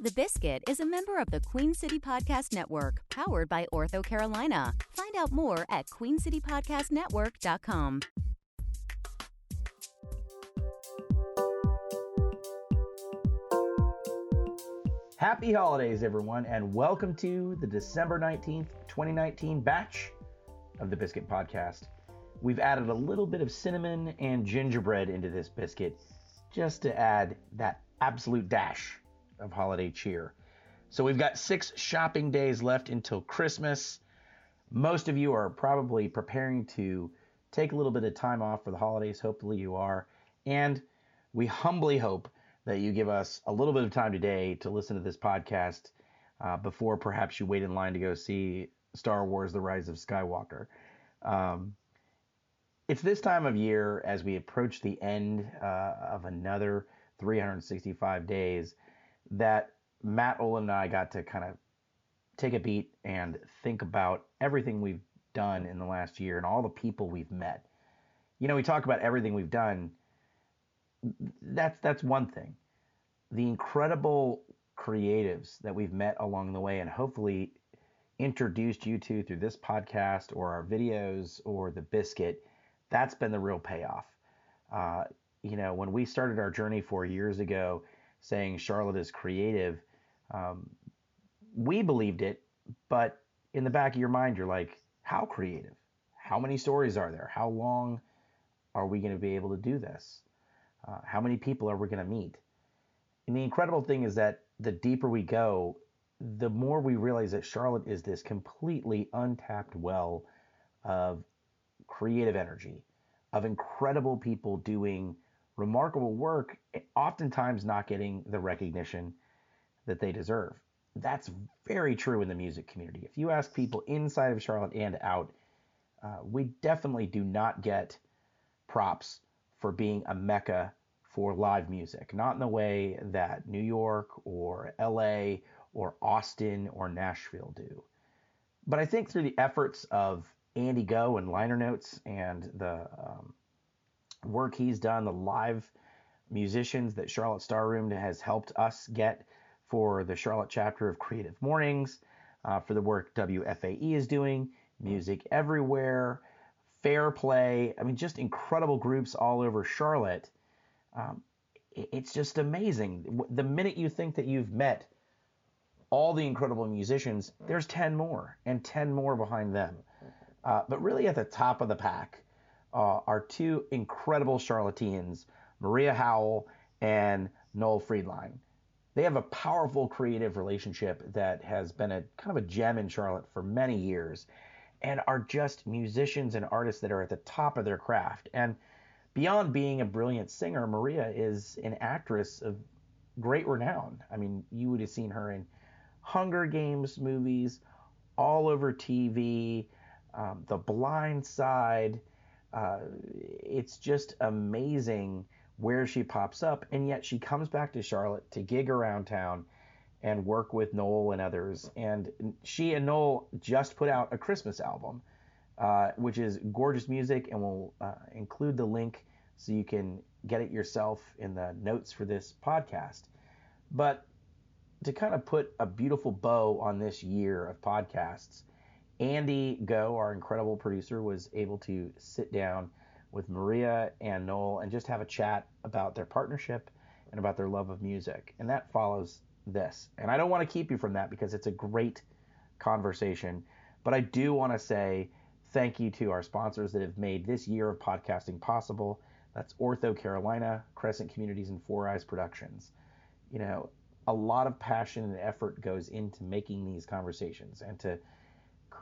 The Biscuit is a member of the Queen City Podcast Network, powered by OrthoCarolina. Find out more at queencitypodcastnetwork.com. Happy holidays, everyone, and welcome to the December 19th, 2019 batch of the Biscuit Podcast. We've added a little bit of cinnamon and gingerbread into this biscuit just to add that absolute dash of holiday cheer. So we've got six shopping days left until Christmas. Most of you are probably preparing to take a little bit of time off for the holidays. Hopefully, you are. And we humbly hope that you give us a little bit of time today to listen to this podcast uh, before perhaps you wait in line to go see Star Wars The Rise of Skywalker. Um, it's this time of year as we approach the end uh, of another 365 days that Matt Olin and I got to kind of take a beat and think about everything we've done in the last year and all the people we've met. You know, we talk about everything we've done. That's that's one thing. The incredible creatives that we've met along the way and hopefully introduced you to through this podcast or our videos or the biscuit, that's been the real payoff. Uh, you know, when we started our journey four years ago, saying Charlotte is creative, um, we believed it, but in the back of your mind, you're like, how creative? How many stories are there? How long are we going to be able to do this? Uh, how many people are we going to meet? And the incredible thing is that the deeper we go, the more we realize that Charlotte is this completely untapped well of creative energy, of incredible people doing remarkable work, oftentimes not getting the recognition that they deserve. That's very true in the music community. If you ask people inside of Charlotte and out, uh, we definitely do not get props for being a mecca for live music, not in the way that New York or LA or Austin or Nashville do. But I think through the efforts of Andy Goh and Liner Notes and the um, work he's done, the live musicians that Charlotte Star Room has helped us get for the Charlotte chapter of Creative Mornings, uh, for the work WFAE is doing, Music Everywhere, Fair Play. I mean, just incredible groups all over Charlotte. Um, it's just amazing. The minute you think that you've met all the incredible musicians, there's 10 more and 10 more behind them. Uh, but really at the top of the pack uh, are two incredible Charlotteans, Maria Howell and Noel Freidline. They have a powerful creative relationship that has been a kind of a gem in Charlotte for many years and are just musicians and artists that are at the top of their craft. And beyond being a brilliant singer, Maria is an actress of great renown. I mean, you would have seen her in Hunger Games movies, all over TV, um, The Blind Side. Uh, it's just amazing where she pops up, and yet she comes back to Charlotte to gig around town and work with Noel and others. And she and Noel just put out a Christmas album, uh, which is gorgeous music, and we'll uh, include the link so you can get it yourself in the notes for this podcast. But to kind of put a beautiful bow on this year of podcasts, Andy Goh, our incredible producer, was able to sit down with Maria and Noel and just have a chat about their partnership and about their love of music. And that follows this. And I don't want to keep you from that because it's a great conversation. But I do want to say thank you to our sponsors that have made this year of podcasting possible. That's OrthoCarolina, Crescent Communities, and Four Eyes Productions. You know, a lot of passion and effort goes into making these conversations and to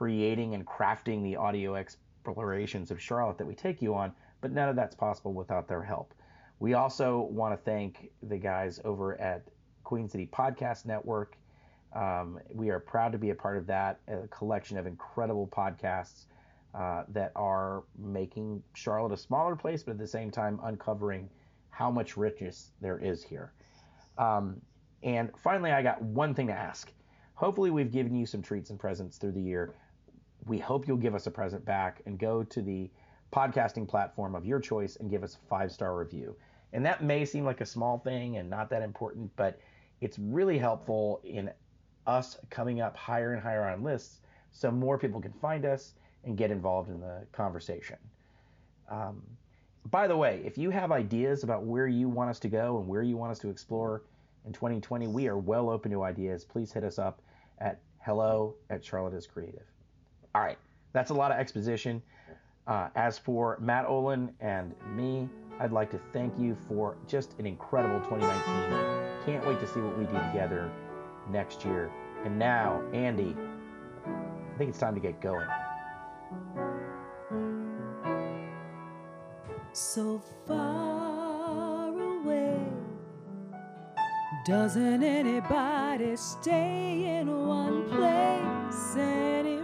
creating and crafting the audio explorations of Charlotte that we take you on, but none of that's possible without their help. We also want to thank the guys over at Queen City Podcast Network. Um, we are proud to be a part of that, a collection of incredible podcasts uh, that are making Charlotte a smaller place, but at the same time uncovering how much richness there is here. Um, and finally, I got one thing to ask. Hopefully, we've given you some treats and presents through the year. We hope you'll give us a present back and go to the podcasting platform of your choice and give us a five star review. And that may seem like a small thing and not that important, but it's really helpful in us coming up higher and higher on lists so more people can find us and get involved in the conversation. Um, by the way, if you have ideas about where you want us to go and where you want us to explore in 2020, we are well open to ideas. Please hit us up at hello at Charlotte is Creative. All right, that's a lot of exposition. Uh, as for Matt Olin and me, I'd like to thank you for just an incredible 2019. Can't wait to see what we do together next year. And now, Andy, I think it's time to get going. So far away, doesn't anybody stay in one place anymore?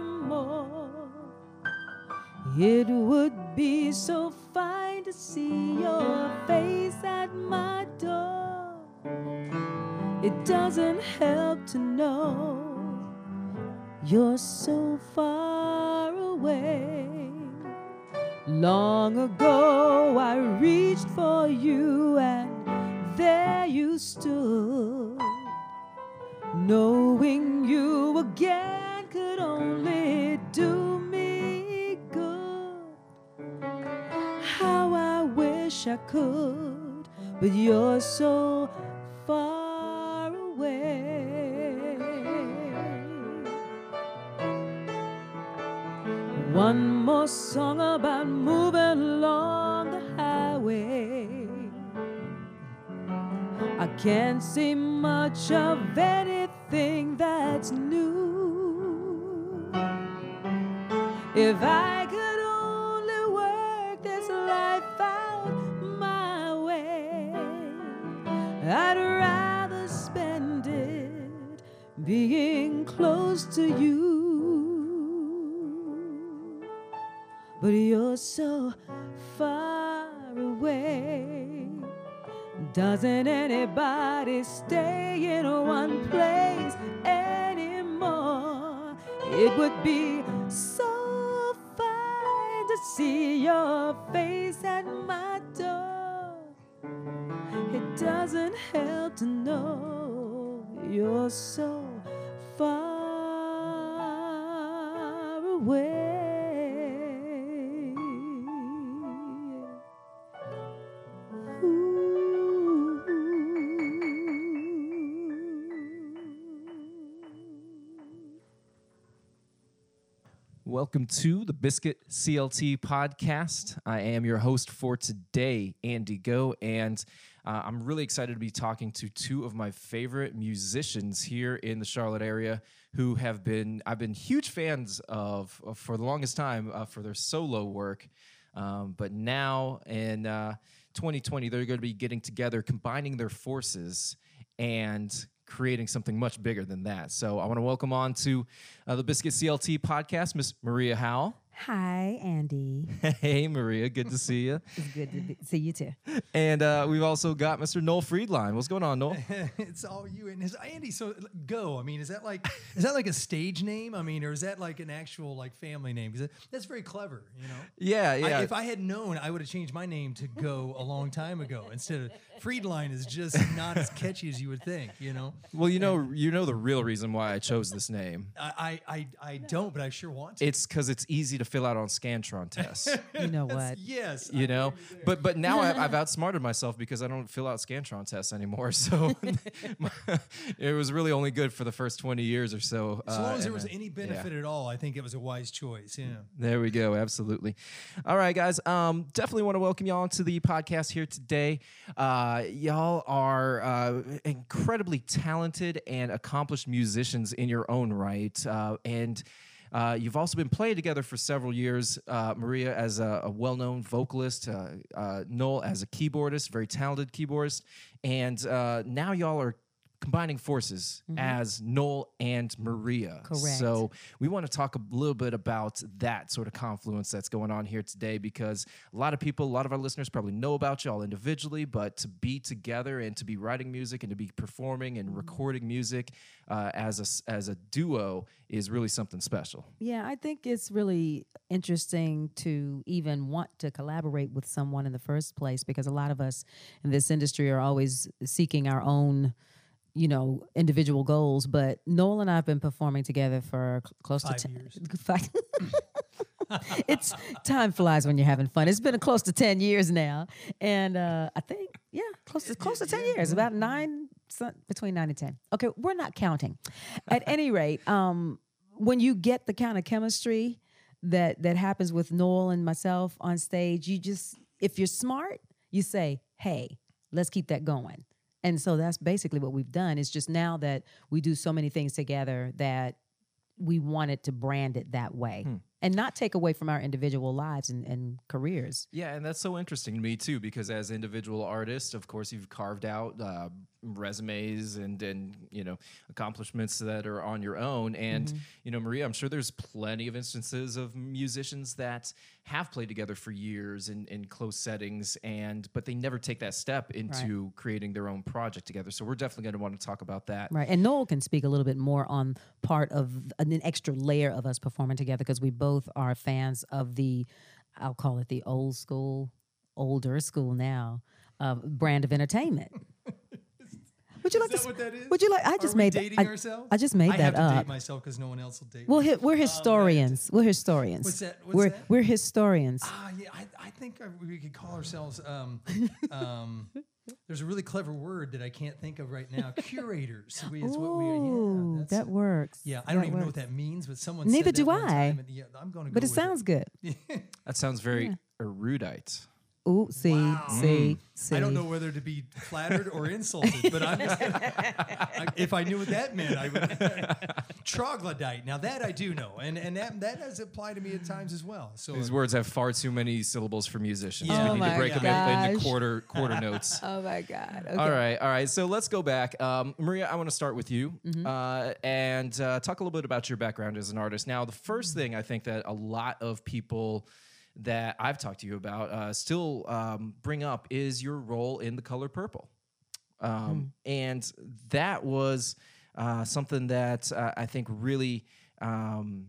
It would be so fine to see your face at my door. It doesn't help to know you're so far away. Long ago, I reached for you, and there you stood. Knowing you again could only wish I could, but you're so far away. One more song about moving along the highway. I can't see much of anything that's new. If I being close to you. But you're so far away. Doesn't anybody stay in one place anymore? It would be so fine to see your face at my door. It doesn't help to know you're so far away. Welcome to the Biscuit CLT podcast. I am your host for today, Andy Goh, and uh, I'm really excited to be talking to two of my favorite musicians here in the Charlotte area who have been I've been huge fans of, of for the longest time uh, for their solo work. Um, but now in uh, 2020, they're going to be getting together, combining their forces, and creating something much bigger than that. So I want to welcome on to uh, the Biscuit CLT podcast, Miss Maria Howell. Hi, Andy. Hey, Maria, good to see you. It's good to be, see you too. And uh, we've also got Mr. Noel Freidline. What's going on, Noel? it's all you and his Andy. So go. I mean, is that like is that like a stage name? I mean, or is that like an actual like family name? Because that's very clever. You know. Yeah, I, yeah. if I had known, I would have changed my name to Go a long time ago. Instead of Freidline is just not as catchy as you would think. You know. well, you know, you know the real reason why I chose this name. I I, I, I don't, but I sure want to. It's because it's easy to fill out on Scantron tests. You know what? yes. you know but but now I, i've outsmarted myself because i don't fill out scantron tests anymore so it was really only good for the first 20 years or so As uh, long as there was uh, any benefit at all, I think it was a wise choice. Yeah. There we go. Absolutely. All right, guys. Um, definitely want to welcome y'all to the podcast here today. Uh, y'all are uh, incredibly talented and accomplished musicians in your own right, uh, and. Uh, you've also been playing together for several years. Uh, Maria as a, a well-known vocalist, uh, uh, Noel as a keyboardist, very talented keyboardist, and uh, now y'all are combining forces as Noel and Maria. Correct. So we want to talk a little bit about that sort of confluence that's going on here today because a lot of people, a lot of our listeners probably know about y'all individually, but to be together and to be writing music and to be performing and recording music uh, as a as a duo is really something special. Yeah, I think it's really interesting to even want to collaborate with someone in the first place because a lot of us in this industry are always seeking our own you know, individual goals. But Noel and I have been performing together for cl- close Five to ten years. Five- it's time flies when you're having fun. It's been close to ten years now, and uh, I think yeah, close to close to ten years, about nine, between nine and ten. Okay, we're not counting. At any rate, um, when you get the kind of chemistry that that happens with Noel and myself on stage, you just if you're smart, you say, "Hey, let's keep that going." And so that's basically what we've done. It's just now that we do so many things together that we wanted to brand it that way and not take away from our individual lives and, and careers. Yeah, and that's so interesting to me too, because as individual artists, of course, you've carved out uh, resumes and and you know accomplishments that are on your own. And you know, Maria, I'm sure there's plenty of instances of musicians that have played together for years in, in close settings, and but they never take that step into creating their own project together. So we're definitely going to want to talk about that. Right. And Noel can speak a little bit more on part of an extra layer of us performing together because we both are fans of the, I'll call it the old school, older school now, uh, brand of entertainment. Would you like Is to? that what that is? Would you like? I Are just we made that- dating I, ourselves. I just made I that have to up. date myself because no one else will date. Well, me. we're historians. we're historians. What's that- what's we're that? we're historians. Ah, yeah, I, I think we could call ourselves. Um, um, there's a really clever word that I can't think of right now. Curators. We, it's what we. Yeah, Ooh, that's that works. Yeah, I don't That even know what that means, but someone. Neither said that do one I. time, and yeah, I'm going to. But it sounds good. That sounds very erudite. Ooh, see, see, see. I don't know whether to be flattered or insulted, but I'm just. I, if I knew what that meant, I would. Troglodyte. Now that I do know, and and that that has applied to me at times as well. So These words have far too many syllables for musicians. Yeah. we Oh need to my break them in- into quarter quarter notes. Oh my God. Okay. All right, all right. So let's go back. Um, Maria, I want to start with you Mm-hmm. uh, and uh, talk a little bit about your background as an artist. Now, the first Mm-hmm. thing I think that a lot of people that I've talked to you about uh, still um, bring up is your role in The Color Purple. Um, Mm. And that was uh, something that uh, I think really. Um,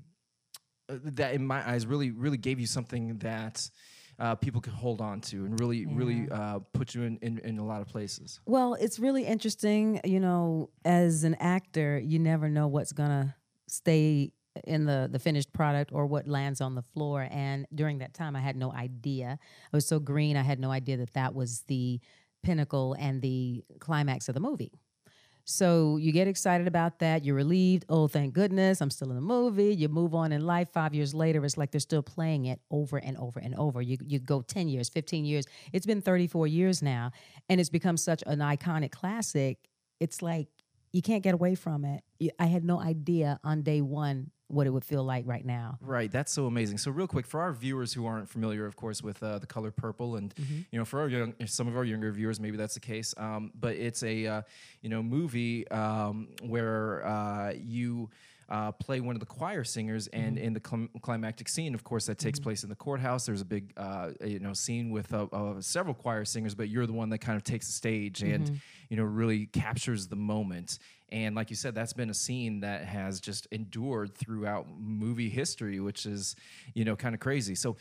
uh, that in my eyes really really gave you something that uh, people could hold on to and really really uh, put you in, in, in a lot of places Well, it's really interesting. You know, as an actor, you never know what's gonna stay in the the finished product or what lands on the floor. And during that time, I had no idea. I was so green. I had no idea that that was the pinnacle and the climax of the movie. So you get excited about that. You're relieved. Oh, thank goodness, I'm still in the movie. You move on in life. Five years later, it's like they're still playing it over and over and over. You you go 10 years, 15 years. It's been 34 years now, and it's become such an iconic classic. It's like you can't get away from it. I had no idea on day one what it would feel like right now. right that's so amazing so real quick for our viewers who aren't familiar of course with uh, the color purple and you know for our young some of our younger viewers maybe that's the case um, but it's a uh, you know movie um, where uh, you uh, play one of the choir singers, and in the clim- climactic scene, of course, that takes place in the courthouse. There's a big, uh, you know, scene with uh, uh, several choir singers, but you're the one that kind of takes the stage and you know really captures the moment. And like you said, that's been a scene that has just endured throughout movie history, which is, you know, kind of crazy. So,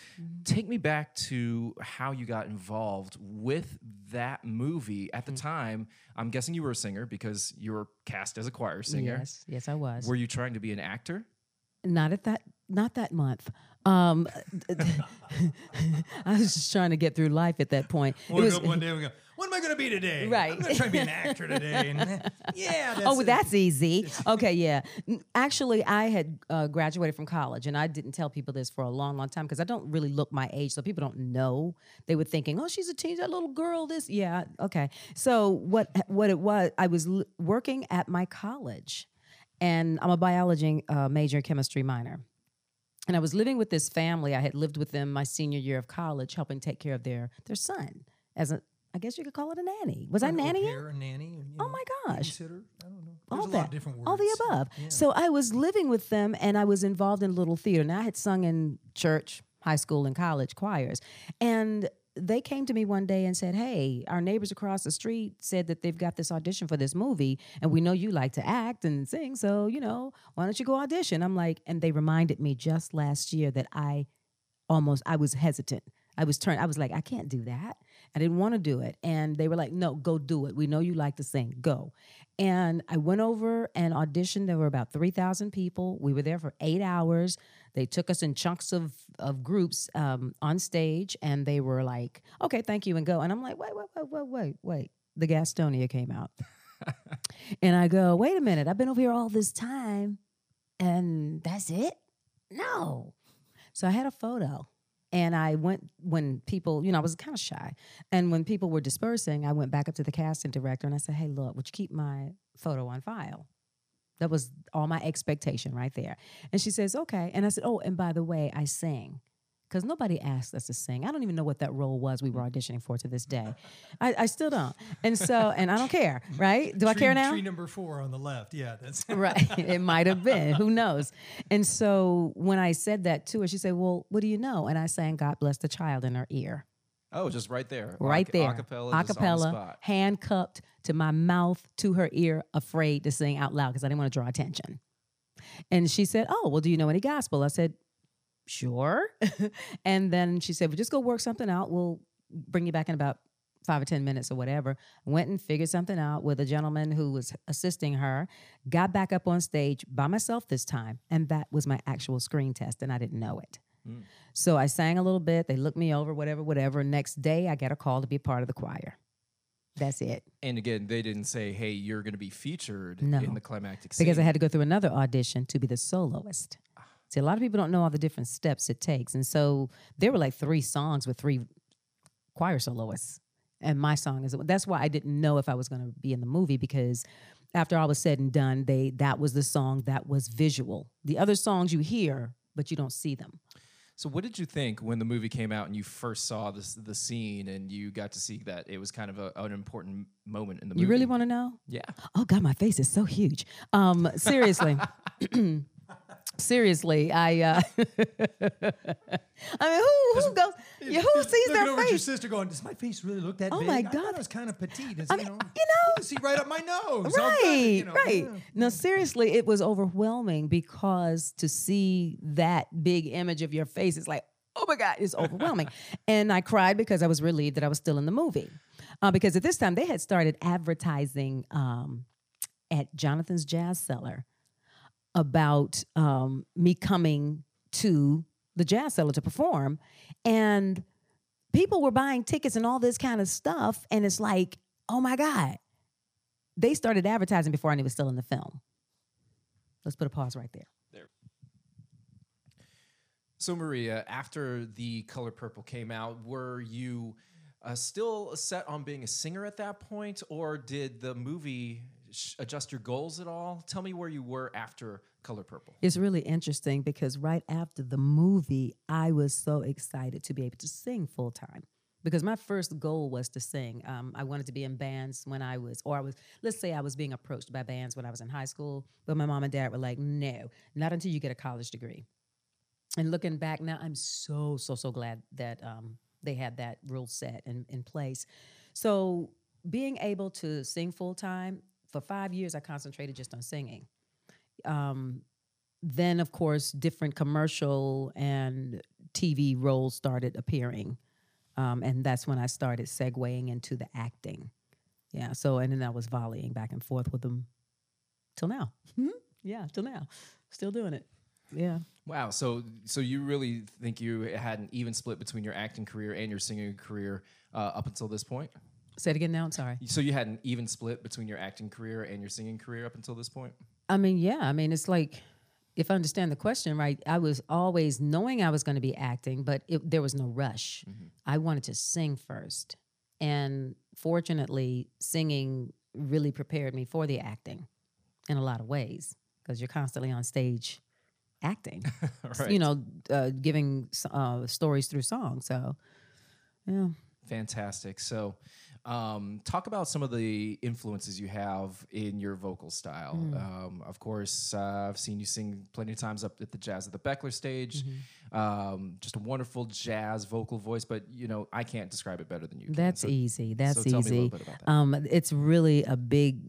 take me back to how you got involved with that movie at the time. I'm guessing you were a singer because you were cast as a choir singer. Yes, yes, I was. Were you trying to be an actor? Not at that not that month. Um, I was just trying to get through life at that point. It We'll was- one day we go, what am I going to be today? Right. I'm going to try to be an actor today. And, eh, yeah. That's oh, well, that's easy. Okay, yeah. Actually, I had uh, graduated from college, and I didn't tell people this for a long, long time because I don't really look my age, so people don't know. They were thinking, "Oh, she's a teen, that little girl." This, yeah, okay. So what? What it was? I was l- working at my college, and I'm a biology uh, major, chemistry minor. And I was living with this family. I had lived with them my senior year of college, helping take care of their their son as a, I guess you could call it a nanny. Was I An au nanny? pair, a nanny. and, you Oh my gosh. I don't know. all There's a that, lot of different words. all the above. Yeah. So I was living with them, and I was involved in a little theater. Now I had sung in church, high school, and college choirs, and they came to me one day and said, "Hey, our neighbors across the street said that they've got this audition for this movie, and we know you like to act and sing, so you know, why don't you go audition?" I'm like, and they reminded me just last year that I almost I was hesitant. I was turned. I was like, I can't do that. I didn't want to do it. And they were like, no, go do it. We know you like to sing. Go. And I went over and auditioned. There were about 3,000 people. We were there for eight hours. They took us in chunks of, of groups um, on stage and they were like, okay, thank you, and go. And I'm like, wait, wait, wait, wait, wait, wait. The Gastonia came out. and I go, wait a minute, I've been over here all this time and that's it? No. So I had a photo and I went when people, you know, I was kind of shy. And when people were dispersing, I went back up to the casting director and I said, hey, look, would you keep my photo on file? That was all my expectation right there. And she says, okay. And I said, oh, and by the way, I sing. Because nobody asked us to sing. I don't even know what that role was we were mm. auditioning for to this day. I, I still don't. And so, and I don't care, right? Do I care now? Tree number four on the left. Yeah, that's right. It might have been. Who knows? And so when I said that to her, she said, Well, what do you know? And I sang God Bless the Child in her ear. Oh, just right there. Right Ac- there. Acapella. on the handcuffed to my mouth, to her ear, afraid to sing out loud because I didn't want to draw attention. And she said, Oh, well, do you know any gospel? I said, Sure. and then she said, Well, just go work something out. We'll bring you back in about five or 10 minutes or whatever. Went and figured something out with a gentleman who was assisting her. Got back up on stage by myself this time. And that was my actual screen test, and I didn't know it. Mm. So I sang a little bit. They looked me over, whatever, whatever. Next day, I got a call to be part of the choir. That's it. And again, they didn't say, "Hey, you're going to be featured No. in the climactic scene." because I had to go through another audition to be the soloist. See, a lot of people don't know all the different steps it takes. And so there were like three songs with three choir soloists. And my song is that's why I didn't know if I was going to be in the movie because after all was said and done, they that was the song that was visual. The other songs you hear, but you don't see them. So, what did you think when the movie came out and you first saw this the scene and you got to see that it was kind of a, an important moment in the movie? You really want to know? Yeah. Oh God, my face is so huge. Um, seriously. seriously, I uh I mean who who goes yeah, who sees their over at your sister, going, "Does my face really look that Oh big?" my I God. it was kind of petite. It's, I you know, you know- see right up my nose. Right, good, you know, right. yeah. No, seriously, it was overwhelming because to see that big image of your face is like, oh my God, it's overwhelming. and I cried because I was relieved that I was still in the movie. Uh, because at this time they had started advertising um, at Jonathan's Jazz Cellar about um, me coming to the Jazz Cellar to perform. And people were buying tickets and all this kind of stuff. And it's like, oh my God. They started advertising before I knew was still in the film. Let's put a pause right there. So, Maria, after the Color Purple came out, were you uh, still set on being a singer at that point, or did the movie adjust your goals at all? Tell me where you were after Color Purple. It's really interesting because right after the movie, I was so excited to be able to sing full time. Because my first goal was to sing. Um, I wanted to be in bands when I was, or I was, let's say I was being approached by bands when I was in high school, but my mom and dad were like, no, not until you get a college degree. And looking back now, I'm so, so, so glad that um, they had that rule set in, in place. So being able to sing full time, for five years, I concentrated just on singing. Um, then, of course, different commercial and TV roles started appearing. Um, and that's when I started segueing into the acting. Yeah. So, and then I was volleying back and forth with them till now. yeah, till now. Still doing it. Yeah. Wow. So, so you really think you had an even split between your acting career and your singing career uh, up until this point? Say it again now. I'm sorry. So you had an even split between your acting career and your singing career up until this point? I mean, yeah. I mean, it's like, if I understand the question right, I was always knowing I was going to be acting, but it, there was no rush. I wanted to sing first. And fortunately, singing really prepared me for the acting in a lot of ways because you're constantly on stage acting, Right. you know, uh, giving uh, stories through song. So, yeah. Fantastic. So, um, talk about some of the influences you have in your vocal style. Um, of course, uh, I've seen you sing plenty of times up at the Jazz at the Bechtler stage. Um, just a wonderful jazz vocal voice, but you know I can't describe it better than you. Can. That's So- easy. That's so tell me a easy. little bit about that. Um, it's really a big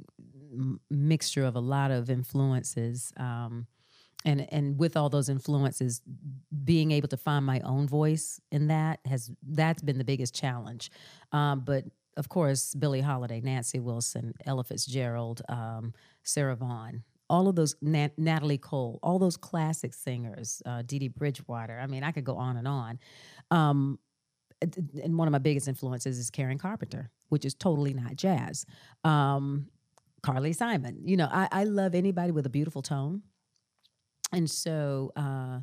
m- mixture of a lot of influences. Um, and and with all those influences being able to find my own voice in that has that's been the biggest challenge um, but of course billie holiday nancy wilson ella fitzgerald um, sarah vaughan all of those Nat- natalie cole all those classic singers uh, dee dee bridgewater. I mean i could go on and on. Um, and one of my biggest influences is karen carpenter which is totally not jazz. Um, carly simon you know I, I love anybody with a beautiful tone. And so, uh,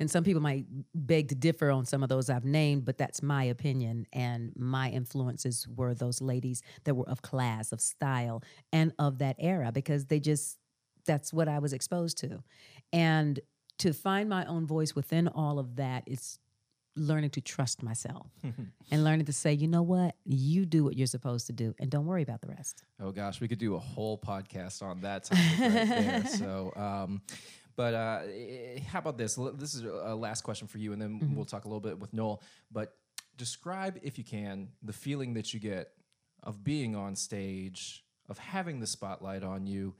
and some people might beg to differ on some of those I've named, but that's my opinion. And my influences were those ladies that were of class, of style, and of that era because they just, that's what I was exposed to. And to find my own voice within all of that is learning to trust myself and learning to say, you know what, you do what you're supposed to do and don't worry about the rest. Oh gosh, we could do a whole podcast on that topic right there. So, um, but uh, eh, how about this? This is a last question for you, and then Mm-hmm. we'll talk a little bit with Noel. But describe, if you can, the feeling that you get of being on stage, of having the spotlight on you,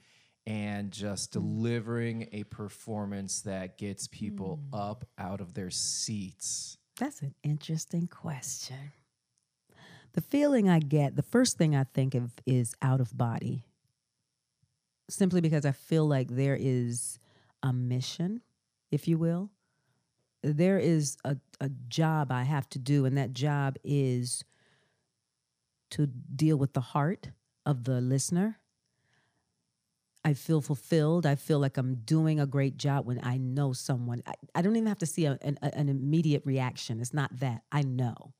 and just Mm. delivering a performance that gets people Mm. up out of their seats. That's an interesting question. The feeling I get, the first thing I think of is out of body. Simply because I feel like there is a mission, if you will. There is a, a job I have to do, and that job is to deal with the heart of the listener. I feel fulfilled. I feel like I'm doing a great job when I know someone. I, I don't even have to see a, an, an immediate reaction. It's not that. I know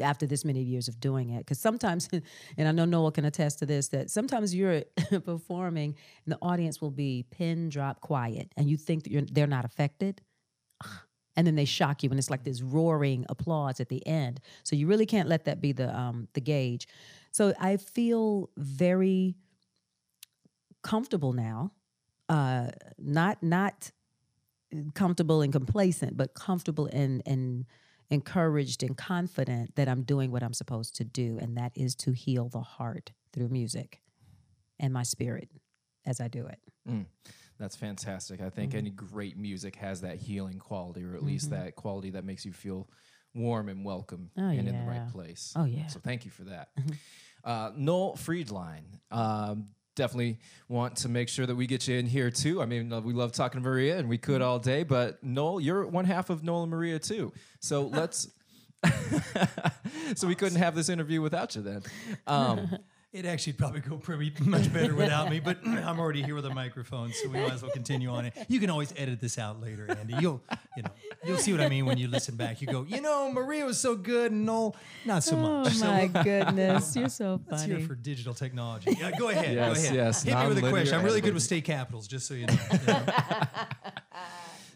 after this many years of doing it. Because sometimes, and I know Noah can attest to this, that sometimes you're performing and the audience will be pin drop quiet and you think that they're not affected. And then they shock you, and it's like this roaring applause at the end. So you really can't let that be the um, the gauge. So I feel very comfortable now. Uh, not not comfortable and complacent, but comfortable and and encouraged and confident that I'm doing what I'm supposed to do, and that is to heal the heart through music and my spirit as I do it. Mm, that's fantastic. I think any great music has that healing quality, or at least that quality that makes you feel warm and welcome Oh, and in the right place. Oh, yeah. So thank you for that. Uh, Noel Freidline. Um, definitely want to make sure that we get you in here too. I mean, uh, we love talking to Maria and we could all day, but Noel, you're one half of Noel and Maria too. So let's. so we couldn't have this interview without you then. Um, It actually probably go pretty much better without me, but I'm already here with a microphone, so we might as well continue on it. You can always edit this out later, Andy. You'll, you know, you'll see what I mean when you listen back. You go, you know, Maria was so good, and Noel, not so much. Oh my goodness, you're so let's hear for digital technology. Yeah, go ahead. go Yes, ahead. yes, Hit me with a question. I'm really good with state capitals, just so you know. Yeah.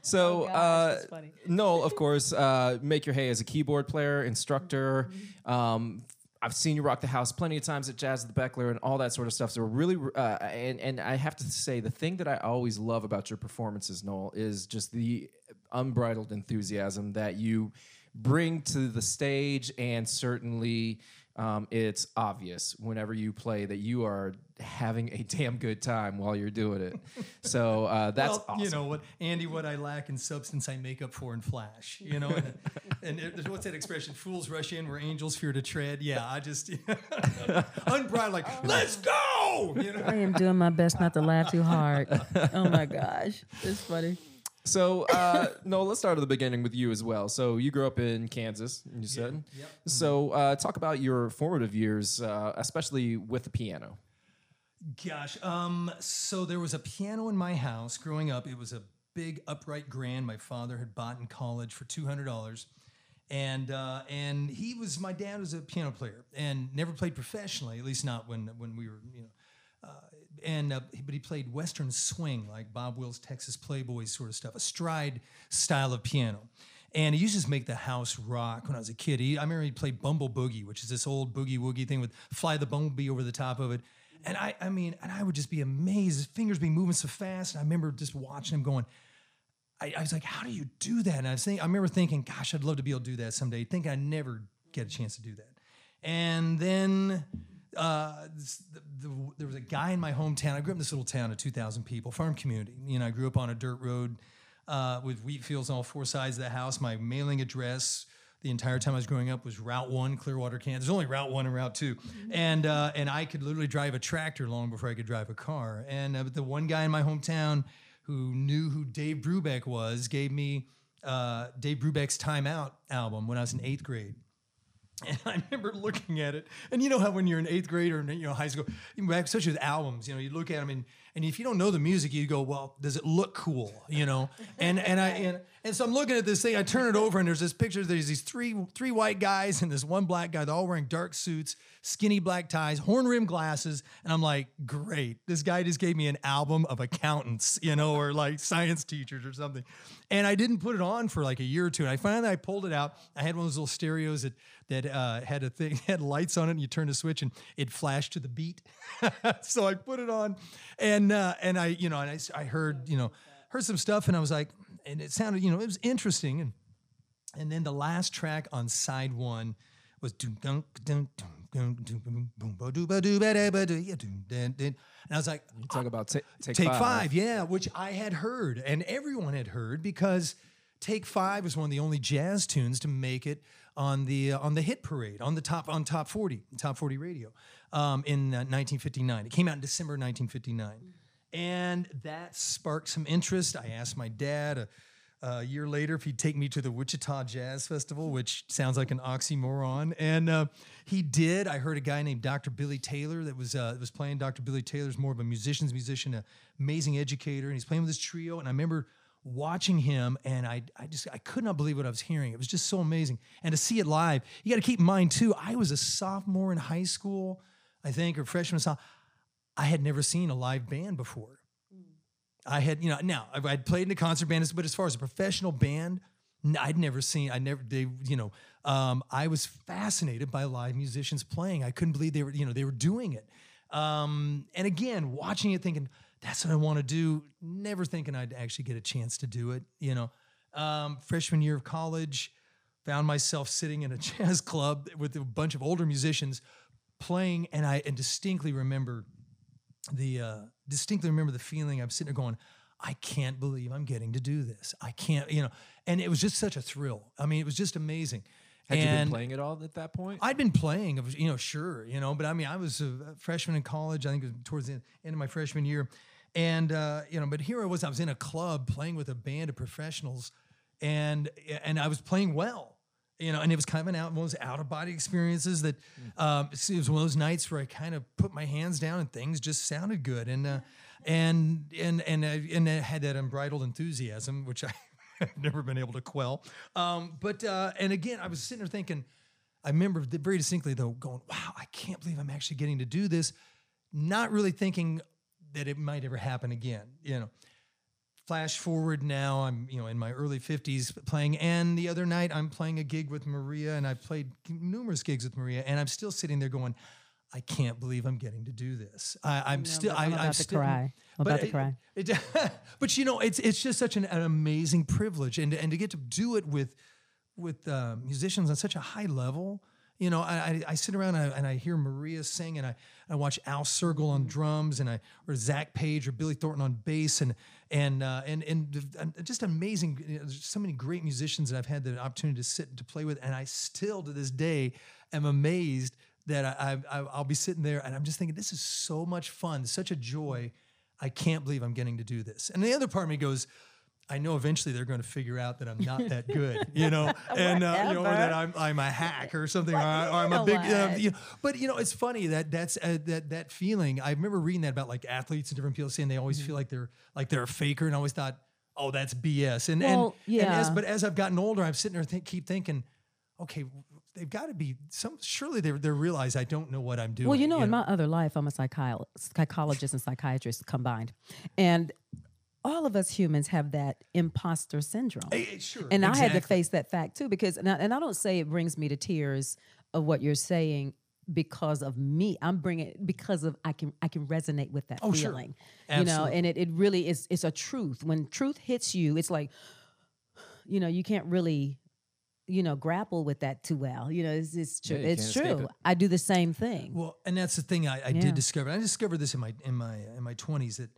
So, Oh, gosh, uh. Noel, of course, uh, make your hay as a keyboard player, instructor. Mm-hmm. Um, I've seen you rock the house plenty of times at Jazz at the Bechtler and all that sort of stuff. So really, uh, and and I have to say, the thing that I always love about your performances, Noel, is just the unbridled enthusiasm that you bring to the stage, and certainly. Um, it's obvious whenever you play that you are having a damn good time while you're doing it. So uh, that's well, awesome. you know what, Andy, what I lack in substance, I make up for in flash. You know, and, and it- what's that expression? Fools rush in where angels fear to tread. Yeah, I just unbridled, like let's go. You know, I am doing my best not to laugh too hard. Oh my gosh, it's funny. So, uh, no, let's start at the beginning with you as well. So, you grew up in Kansas, you said. yep. So, uh, talk about your formative years, uh, especially with the piano. Gosh, um, so there was a piano in my house growing up. It was a big upright grand my father had bought in college for two hundred dollars, and uh, and he was my dad was a piano player and never played professionally, at least not when when we were you know. And uh, but he played Western swing like Bob Wills' Texas Playboys sort of stuff, a stride style of piano. And he used to just make the house rock when I was a kid. He, I remember he played Bumble Boogie, which is this old boogie woogie thing with fly the bumblebee over the top of it. And I, I mean, and I would just be amazed. His fingers be moving so fast. And I remember just watching him going, I, I was like, how do you do that? And I was thinking, I remember thinking, gosh, I'd love to be able to do that someday. Think I'd never get a chance to do that. And then uh, this, the, the, there was a guy in my hometown. I grew up in this little town of 2,000 people, farm community. You know, I grew up on a dirt road uh, with wheat fields on all four sides of the house. My mailing address the entire time I was growing up was Route One, Clearwater, Kansas. There's only Route One and Route 2 and uh, and I could literally drive a tractor long before I could drive a car. And uh, the one guy in my hometown who knew who Dave Brubeck was gave me uh, Dave Brubeck's Time Out album when I was in eighth grade. And I remember looking at it, and you know how when you're in eighth grade or in, you know high school, especially with albums, you know, you look at them and and if you don't know the music, you go, well, does it look cool? You know, and and I and, and so I'm looking at this thing. I turn it over, and there's this picture. There's these three three white guys and this one black guy. They're all wearing dark suits, skinny black ties, horn rimmed glasses, and I'm like, great. This guy just gave me an album of accountants, you know, or like science teachers or something. And I didn't put it on for like a year or two. And I finally I pulled it out. I had one of those little stereos that that uh, had a thing had lights on it, and you turn the switch and it flashed to the beat. so I put it on, and uh, and I you know and I, I heard you know heard some stuff, and I was like, and it sounded you know it was interesting, and and then the last track on side one was dunk dunk dunk dunk dunk boom boom ba doo ba doo ba da yeah doom dun dun. and I was like, You talk about ta- take, Take five. yeah, which I had heard and everyone had heard because Take Five was one of the only jazz tunes to make it on the uh, on the hit parade on the top on top forty top forty radio um, in uh, 1959. It came out in December 1959, and that sparked some interest. I asked my dad. A, a year later, if he'd take me to the Wichita Jazz Festival, which sounds like an oxymoron, and uh, he did. I heard a guy named Dr. Billy Taylor that was uh, was playing. Dr. Billy Taylor's more of a musician's musician, an amazing educator, and he's playing with his trio. And I remember watching him, and I I just I could not believe what I was hearing. It was just so amazing, and to see it live. You got to keep in mind too. I was a sophomore in high school, I think, or freshman. I had never seen a live band before. I had, you know, now I'd played in a concert band, but as far as a professional band, I'd never seen, I never, they, you know, um, I was fascinated by live musicians playing. I couldn't believe they were, you know, they were doing it. Um, and again, watching it, thinking, that's what I want to do, never thinking I'd actually get a chance to do it, you know. Um, freshman year of college, found myself sitting in a jazz club with a bunch of older musicians playing, and I and distinctly remember the uh, distinctly remember the feeling. I'm sitting there going, I can't believe I'm getting to do this. I can't, you know, and it was just such a thrill. I mean, it was just amazing. Had you been playing it all at that point? I'd been playing, you know, sure, you know, but I mean, I was a freshman in college. I think it was towards the end of my freshman year, and uh, you know, but here I was. I was in a club playing with a band of professionals, and and I was playing well, you know, and it was kind of an out one of those out of body experiences that um, it was one of those nights where I kind of put my hands down and things just sounded good, and uh, and and and I, and I had that unbridled enthusiasm, which I. I've never been able to quell. Um, but uh, and again, I was sitting there thinking, I remember very distinctly though, going, "Wow, I can't believe I'm actually getting to do this." Not really thinking that it might ever happen again. You know, flash forward now, I'm you know in my early 50s playing, and the other night I'm playing a gig with Maria, and I played numerous gigs with Maria, and I'm still sitting there going. I can't believe I'm getting to do this. I, I'm still. I'm about to still, cry. I'm about to it- cry. it- but you know, it's it's just such an, an amazing privilege, and and to get to do it with with uh, musicians on such a high level. You know, I, I, sit around and I, and I hear Maria sing, and I, I watch Al Sergel on drums, and I or Zach Page or Billy Thornton on bass, and and uh, and, and just amazing. You know, there's so many great musicians that I've had the opportunity to sit and to play with, and I still to this day am amazed that I, I I'll be sitting there and I'm just thinking this is so much fun, such a joy. I can't believe I'm getting to do this. And the other part of me goes, I know eventually they're going to figure out that I'm not that good, you know, and uh, you know, or that I'm I'm a hack or something, or, or I'm a big, uh, you know. But you know, it's funny that that's uh, that that feeling. I remember reading that about like athletes and different people saying they always feel like they're like they're a faker, and I always thought, oh, that's BS. And Well, and, and as yeah. but as I've gotten older, I'm sitting there think, keep thinking, okay, they've got to be some. Surely they they realize I don't know what I'm doing. Well, you know, in my other life, I'm a psychio- psychologist and psychiatrist combined, and all of us humans have that imposter syndrome. Eh, eh, sure, and I had to face that fact too, because and I, and I don't say it brings me to tears of what you're saying because of me. I'm bringing it because of I can I can resonate with that Oh, sure. feeling, you know, and it it really is it's a truth. When truth hits you, it's like, you know, you can't really you know, grapple with that too well. You know, it's, it's true. Yeah, it's true. it. I do the same thing. Well, and that's the thing I, I Yeah. did discover. I discovered this in my in my in my twenties that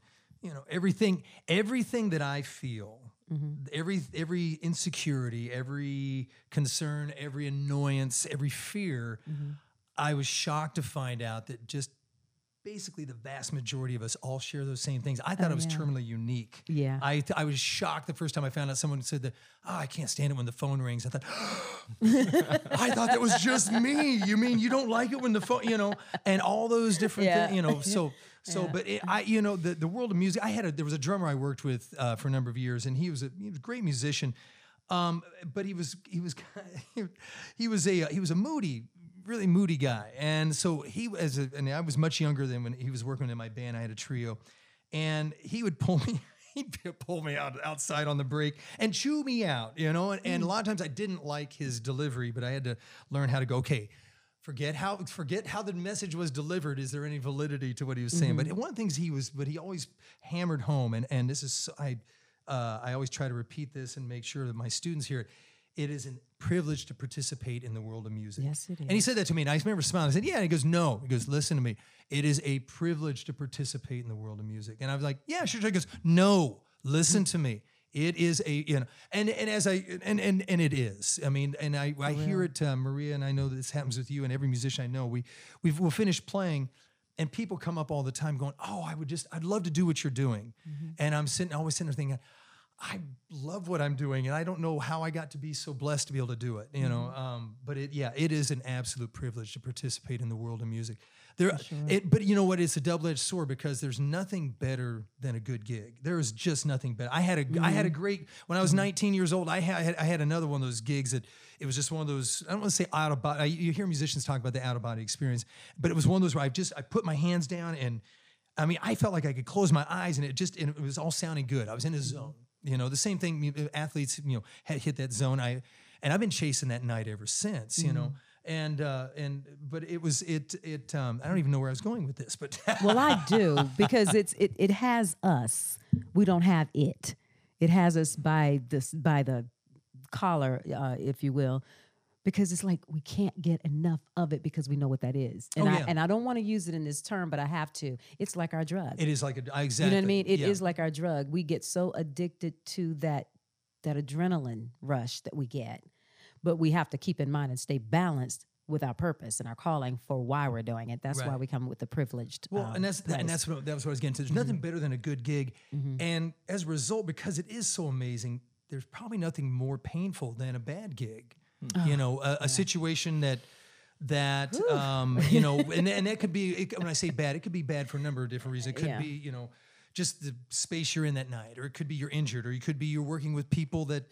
you know everything everything that I feel, Mm-hmm. every every insecurity, every concern, every annoyance, every fear, Mm-hmm. I was shocked to find out that just basically the vast majority of us all share those same things. I thought it was Oh, yeah. terminally unique. Yeah. I th- I was shocked the first time I found out someone said that. Oh, I can't stand it when the phone rings. I thought. I thought that was just me. You mean you don't like it when the phone, you know, and all those different Yeah. things, you know. So, so, but it, I, you know, the, the world of music. I had a there was a drummer I worked with uh, for a number of years, and he was a, he was a great musician. Um, but he was he was he was a he was a moody, really moody guy, and so he as a, and I was much younger than when he was working in my band. I had a trio, and he would pull me. He'd pull me out outside on the break and chew me out, you know. And, and a lot of times I didn't like his delivery, but I had to learn how to go. Okay, forget how forget how the message was delivered. Is there any validity to what he was saying? But one of the things he was, but he always hammered home, and and this is I uh, I always try to repeat this and make sure that my students hear it. It is a privilege to participate in the world of music. Yes, it And he said that to me, and I remember smiling. I said, "Yeah." And he goes, "No." He goes, "Listen to me. It is a privilege to participate in the world of music." And I was like, "Yeah, sure." sure." He goes, "No. Listen to me. It is a you know." And and as I and and and it is. I mean, and I I hear it, uh, Maria, and I know that this happens with you and every musician I know. We we've we'll finish playing. And people come up all the time going, Oh, I would just, I'd love to do what you're doing. And I'm sitting, always sitting there thinking, I love what I'm doing, and I don't know how I got to be so blessed to be able to do it. You know, um, but it, yeah, it is an absolute privilege to participate in the world of music. There, it, but you know what? It's a double-edged sword because there's nothing better than a good gig. There is just nothing better. I had a, I had a mm-hmm. great when I was mm-hmm. 19 years old. I had, I had, another one of those gigs that it was just one of those. I don't want to say out of body. You hear musicians talk about the out of body experience, but it was one of those where I just I put my hands down and. I mean, I felt like I could close my eyes and it just and it was all sounding good. I was in a mm-hmm. zone. You know, the same thing athletes, you know, had hit that zone. I and I've been chasing that night ever since, you know. And uh and but it was it it um I don't even know where I was going with this, but well, I do because it's it, it has us. We don't have it. It has us by this by the collar, uh, if you will, because it's like we can't get enough of it because we know what that is. And Oh, I yeah. and I don't want to use it in this term, but I have to. It's like our drug. it is like a exactly. You know what I mean? It is yeah. like our drug. We get so addicted to that that adrenaline rush that we get. But we have to keep in mind and stay balanced with our purpose and our calling for why we're doing it. That's why we come with the privileged. Well, um, and that's and that's what that was what I was getting to. There's Mm-hmm. nothing better than a good gig, and as a result, because it is so amazing, there's probably nothing more painful than a bad gig. Hmm. You know, a, a situation that that um, you know, and and that could be it, when I say bad, it could be bad for a number of different reasons. It could Yeah. be you know just the space you're in that night, or it could be you're injured, or you could be you're working with people that.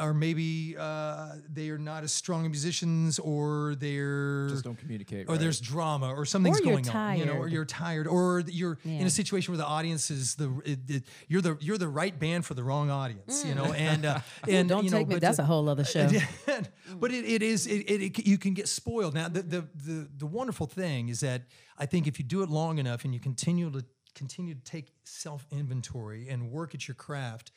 Or maybe uh, they are not as strong musicians, or they're Just don't communicate. or right? there's drama or something's Or you're going on you know or you're tired or you're in a situation where the audience is the it, it- you're the you're the right band for the wrong audience you know and uh, and Mm. Don't you know, take me. but, That's a whole other show. but it, it is it, it, it you can get spoiled now the, the the the wonderful thing is that I think if you do it long enough and you continue to continue to take self inventory and work at your craft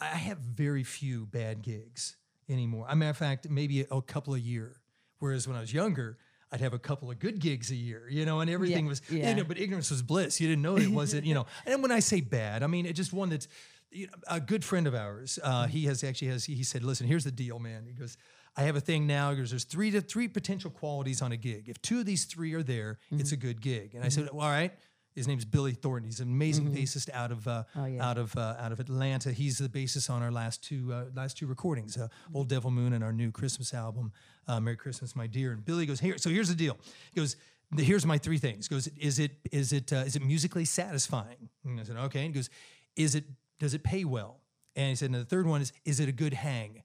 I have very few bad gigs anymore. A matter of fact, maybe a, couple a year. Whereas when I was younger, I'd have a couple of good gigs a year, you know, and everything was, you know, but ignorance was bliss. You didn't know it wasn't, you know. And when I say bad, I mean it just one that's, you know, a good friend of ours. Uh, mm-hmm. he has actually has he said, listen, here's the deal, man. He goes, I have a thing now. He goes, there's three to three potential qualities on a gig. If two of these three are there, it's mm-hmm. a good gig. And I mm-hmm. said, well, all right. His name's Billy Thornton. He's an amazing bassist out of uh, yeah. out of uh, out of Atlanta. He's the bassist on our last two uh, last two recordings, uh, Old Devil Moon and our new Christmas album, uh, Merry Christmas, My Dear. And Billy goes, here. So here's the deal. He goes, here's my three things. He goes, is it is it uh, is it musically satisfying? And I said, okay. And he goes, is it does it pay well? And he said, and the third one is, is it a good hang?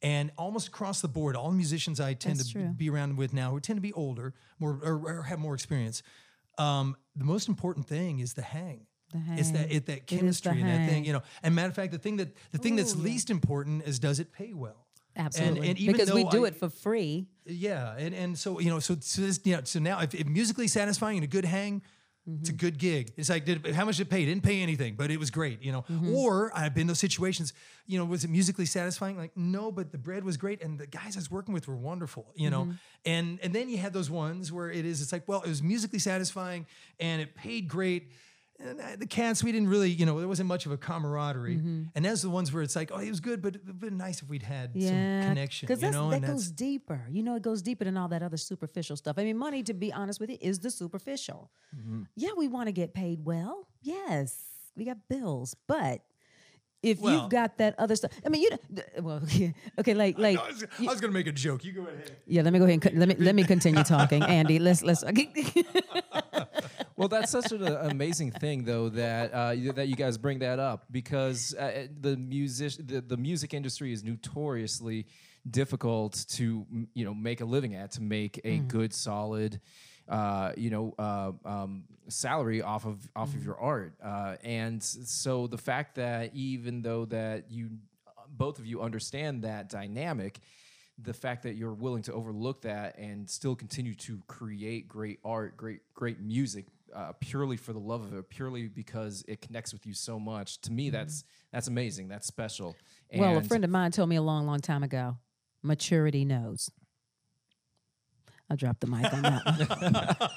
And almost across the board, all musicians I tend That's to true. be around with now, who tend to be older, more or, or have more experience, um, the most important thing is the hang. The It's that it, that It is the chemistry and that thing, you know. And matter of fact, the thing that the thing that's least important is does it pay well? Absolutely. and even because we do I- it for free. Yeah, and, and so you know, so so, this, you know, so now if, if musically satisfying and a good hang, It's a mm-hmm. good gig. It's like, did, how much did it pay? Didn't pay anything, but it was great, you know. Mm-hmm. Or I've been in those situations, you know, was it musically satisfying? Like, no, but the bread was great, and the guys I was working with were wonderful, you know. Mm-hmm. And and then you had those ones where it is, it's like, well, it was musically satisfying and it paid great. And uh, the cats, we didn't really, you know, there wasn't much of a camaraderie. And that's the ones where it's like, oh, it was good, but it'd been nice if we'd had some connection, Because you know. that and goes deeper. You know, it goes deeper than all that other superficial stuff. I mean, money, to be honest with you, is the superficial. Mm-hmm. Yeah, we want to get paid well. Yes, we got bills, but if Well- you've got that other stuff, I mean, you well, okay, like like I was, I was gonna make a joke. You go ahead. yeah. Let me go ahead and let me let me continue talking, Andy. Let's let's. Well, that's such an uh, amazing thing, though, that uh, you- that you guys bring that up because uh, the music the, the music industry is notoriously difficult to you know make a living at to make a good solid uh, you know uh, um, salary off of off of your art. Uh, and so the fact that even though that you both of you understand that dynamic the fact that you're willing to overlook that and still continue to create great art, great great music, uh, purely for the love of it, purely because it connects with you so much. To me, that's that's amazing. That's special. Mm-hmm. well, a friend of mine told me a long, long time ago, maturity knows. I dropped the mic on that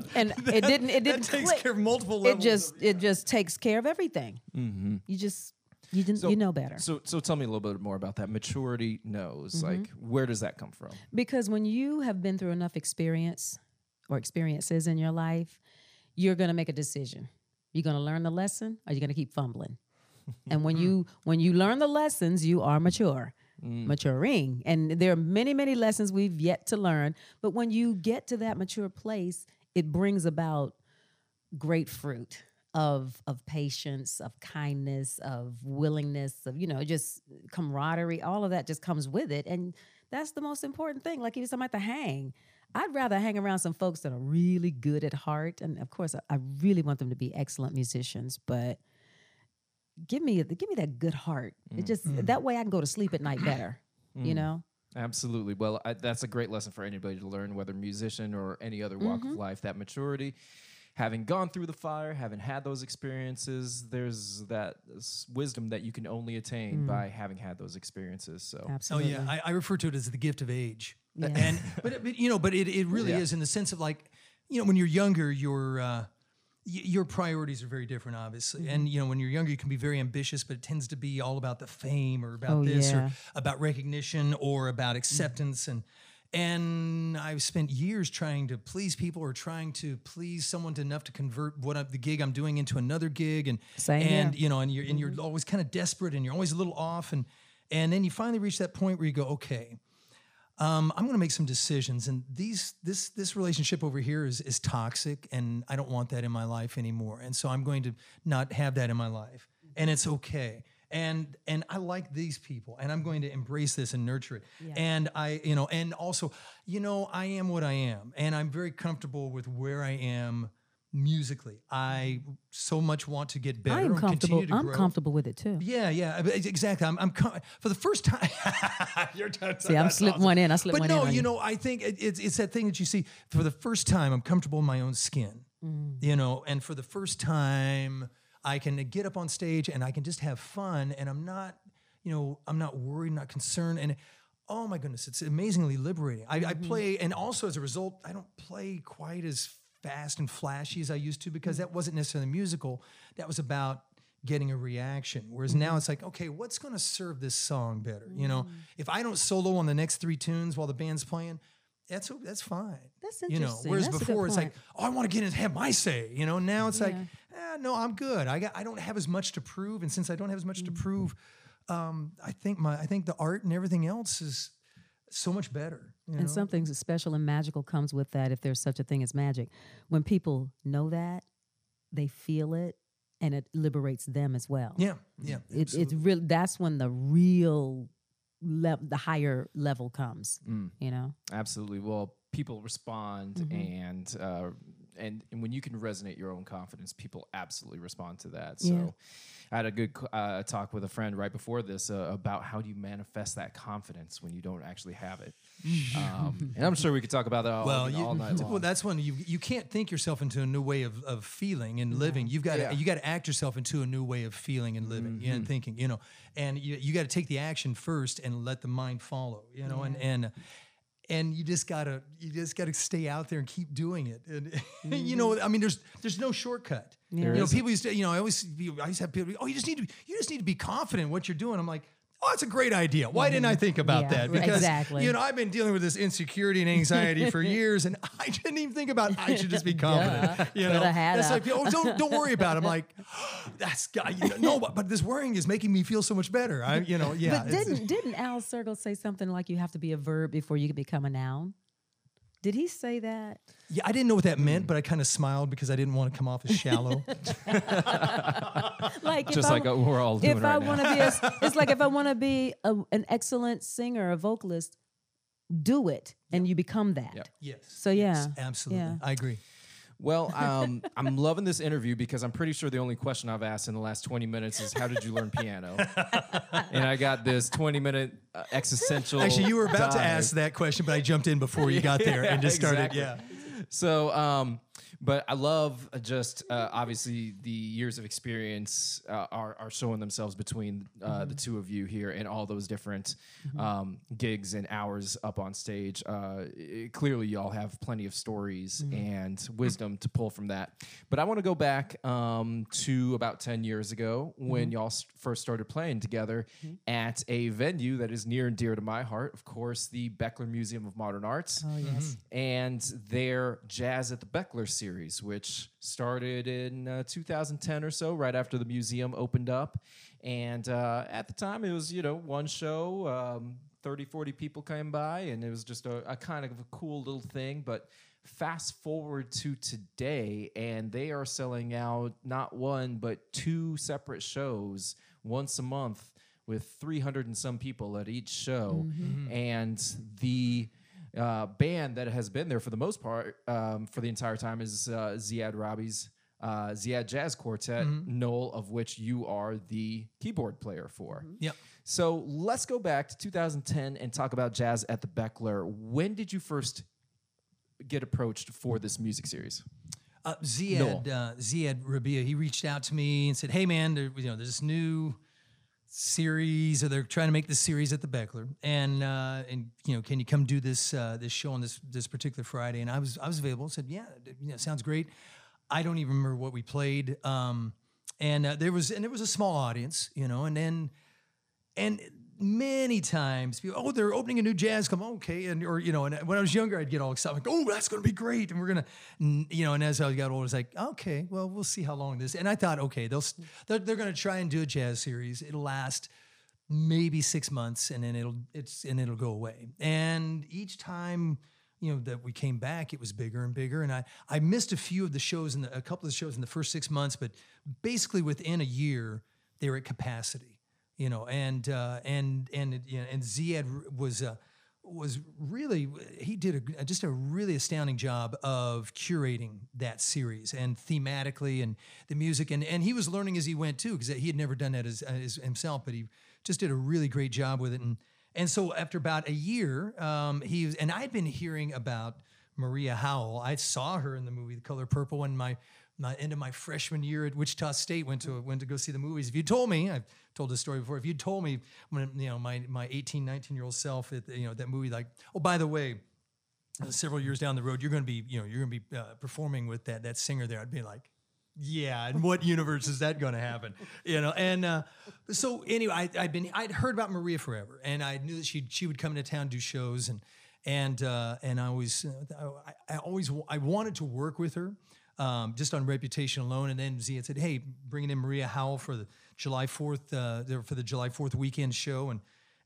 and it didn't. It didn't takes click. care of multiple It just. of- It just takes care of everything. You just. You didn't. So- you know better. So, so tell me a little bit more about that. Maturity knows. Mm-hmm. Like, where does that come from? Because when you have been through enough experience or experiences in your life, you're going to make a decision. You're going to learn the lesson or you're going to keep fumbling. and when you when you learn the lessons, you are mature. Mm. Maturing. And there are many, many lessons we've yet to learn, but when you get to that mature place, it brings about great fruit of of patience, of kindness, of willingness, of you know, just camaraderie. All of that just comes with it, and that's the most important thing. Like if somebody to hang, I'd rather hang around some folks that are really good at heart, and of course, I, I really want them to be excellent musicians, but. Give me, give me that good heart. It just that way I can go to sleep at night better. You know, Absolutely. Well, I, that's a great lesson for anybody to learn, whether musician or any other walk Mm-hmm. of life. That maturity, having gone through the fire, having had those experiences, there's that wisdom that you can only attain Mm. by having had those experiences. So, Oh yeah, I, I refer to it as the gift of age, Yeah. and but, but you know, but it, it really Yeah. is in the sense of like, you know, when you're younger, your uh, your priorities are very different, obviously, Mm-hmm. and you know, when you're younger, you can be very ambitious, but it tends to be all about the fame or about Oh, this yeah. or about recognition or about acceptance and. And I've spent years trying to please people or trying to please someone to enough to convert what I, the gig I'm doing into another gig, and Same and here. you know, and you're and you're always kind of desperate, and you're always a little off, and and then you finally reach that point where you go, okay, um, I'm going to make some decisions, and these this this relationship over here is is toxic, and I don't want that in my life anymore, and so I'm going to not have that in my life, and it's okay. And and I like these people, and I'm going to embrace this and nurture it. And I, you know, and also, you know, I am what I am, and I'm very comfortable with where I am musically. I so much want to get better. I'm and comfortable. continue to I'm comfortable with it too. Yeah, yeah, exactly. I'm, I'm com- for the first time. You're t- See, I'm slipped awesome. one in. I slipped But one no, in. on you know, I think it, it's it's that thing that you see for the first time. I'm comfortable in my own skin, mm. you know, and for the first time, I can get up on stage and I can just have fun, and I'm not, you know, I'm not worried, not concerned, and. Oh my goodness, it's amazingly liberating. I, I mm-hmm. play, and also as a result, I don't play quite as fast and flashy as I used to because that wasn't necessarily musical. That was about getting a reaction. Whereas now it's like, okay, what's going to serve this song better? You know, if I don't solo on the next three tunes while the band's playing, that's that's fine. That's You know, whereas That's before it's like, oh, I want to get in and have my say. You know, now it's like, eh, no, I'm good. I got, I don't have as much to prove, and since I don't have as much Mm. to prove, um, I think my, I think the art and everything else is so much better. You know? And something special and magical comes with that if there's such a thing as magic. When people know that, they feel it and it liberates them as well. yeah, yeah, It, it's absolutely. real that's when the real le- the higher level comes, Mm. you know. absolutely. Well, people respond Mm-hmm. and uh, and, and when you can resonate your own confidence, people absolutely respond to that. So Yeah. I had a good uh, talk with a friend right before this uh, about how do you manifest that confidence when you don't actually have it. um, and I'm sure we could talk about that all, well, all night long. well, that's when you you can't think yourself into a new way of, of feeling and living. You've got Yeah. to you got to act yourself into a new way of feeling and living Mm-hmm. and thinking. You know, and you you got to take the action first and let the mind follow. You know, and and and you just gotta you just gotta stay out there and keep doing it. And you know, mm-hmm. I mean, there's there's no shortcut. There You know, isn't. people used to, you know, I always I used to have people, oh, you just need to you just need to be confident in what you're doing. I'm like. Oh, that's a great idea. Why mm-hmm. didn't I think about Yeah, that? Because Exactly. you know, I've been dealing with this insecurity and anxiety for years, and I didn't even think about I should just be confident. You know, Put a hat it's like, oh, don't don't worry about it. I'm like, that's got you know, no, but, but this worrying is making me feel so much better. I, you know, yeah. but didn't didn't Al Sergel say something like you have to be a verb before you can become a noun? Did he say that? yeah, I didn't know what that meant, but I kind of smiled because I didn't want to come off as shallow. Like just if like I, uh, we're all doing if right I want to be, a, it's like if I want to be a, an excellent singer, a vocalist, do it, and you become that. Yep. yes. So, yes, yeah, absolutely. yeah. I agree. Well, um, I'm loving this interview because I'm pretty sure the only question I've asked in the last 20 minutes is how did you learn piano? and I got this 20 minute uh, existential. Actually, you were about to ask that question, but I jumped in before you got there and just started. exactly. Yeah. So, um, but I love just uh, obviously the years of experience uh, are, are showing themselves between uh, the two of you here and all those different um, gigs and hours up on stage. Uh, i- clearly, y'all have plenty of stories and wisdom to pull from that. But I want to go back um, to about 10 years ago when y'all s- first started playing together at a venue that is near and dear to my heart, of course, the Bechtler Museum of Modern Arts. Oh yes. and their Jazz at the Bechtler series, which started in uh, 2010 or so, right after the museum opened up. And uh, at the time, it was, you know, one show, um, 30, 40 people came by, and it was just a, a kind of a cool little thing. But fast forward to today, and they are selling out not one, but two separate shows once a month with 300 and some people at each show. And the uh, band that has been there for the most part um, for the entire time is uh, Ziad Rabie's uh, Ziad Jazz Quartet, Noel, of which you are the keyboard player for. Yep. So let's go back to 2010 and talk about Jazz at the Bechtler. When did you first get approached for this music series? Uh, Ziad, uh, Ziad Rabie, he reached out to me and said, "Hey, man, there, you know, there's this new series, or they're trying to make this series at the Bechtler, and uh, and you know, can you come do this uh, this show on this this particular Friday?" And I was I was available. Said, "Yeah, you know, sounds great." I don't even remember what we played, um, and uh, there was and there was a small audience, you know, and then and many times people, oh, they're opening a new jazz club. Okay. And, or, you know, and when I was younger, I'd get all excited, like, oh, that's going to be great. And we're to, you know, and as I got older, it's like, okay, well, we'll see how long this, and I thought, okay, they'll they're, they're going to try and do a jazz series. It'll last maybe six months and then it'll, it's, and it'll go away. And each time, you know, that we came back, it was bigger and bigger. And I, I missed a few of the shows in the, a couple of the shows in the first six months, but basically within a year, they were at capacity you know, and uh, and and you know, and Ziad was uh, was really he did a, just a really astounding job of curating that series and thematically and the music and and he was learning as he went too because he had never done that as, as himself, but he just did a really great job with it and and so after about a year, um, he and I'd been hearing about Maria Howell. I saw her in the movie The Color Purple when my my end of my freshman year at Wichita State went to went to go see the movies. If you told me, I've told this story before. If you told me when you know my my 18, 19 year old self at you know that movie, like oh by the way, several years down the road, you're going to be you know you're going to be uh, performing with that that singer there. I'd be like. Yeah, in what universe is that going to happen? You know, and uh, so anyway, I, I'd been I'd heard about Maria forever, and I knew that she she would come into town do shows, and and uh, and I always uh, I, I always I wanted to work with her, um, just on reputation alone. And then Zia said, "Hey, bringing in Maria Howell for the July Fourth uh, for the July Fourth weekend show," and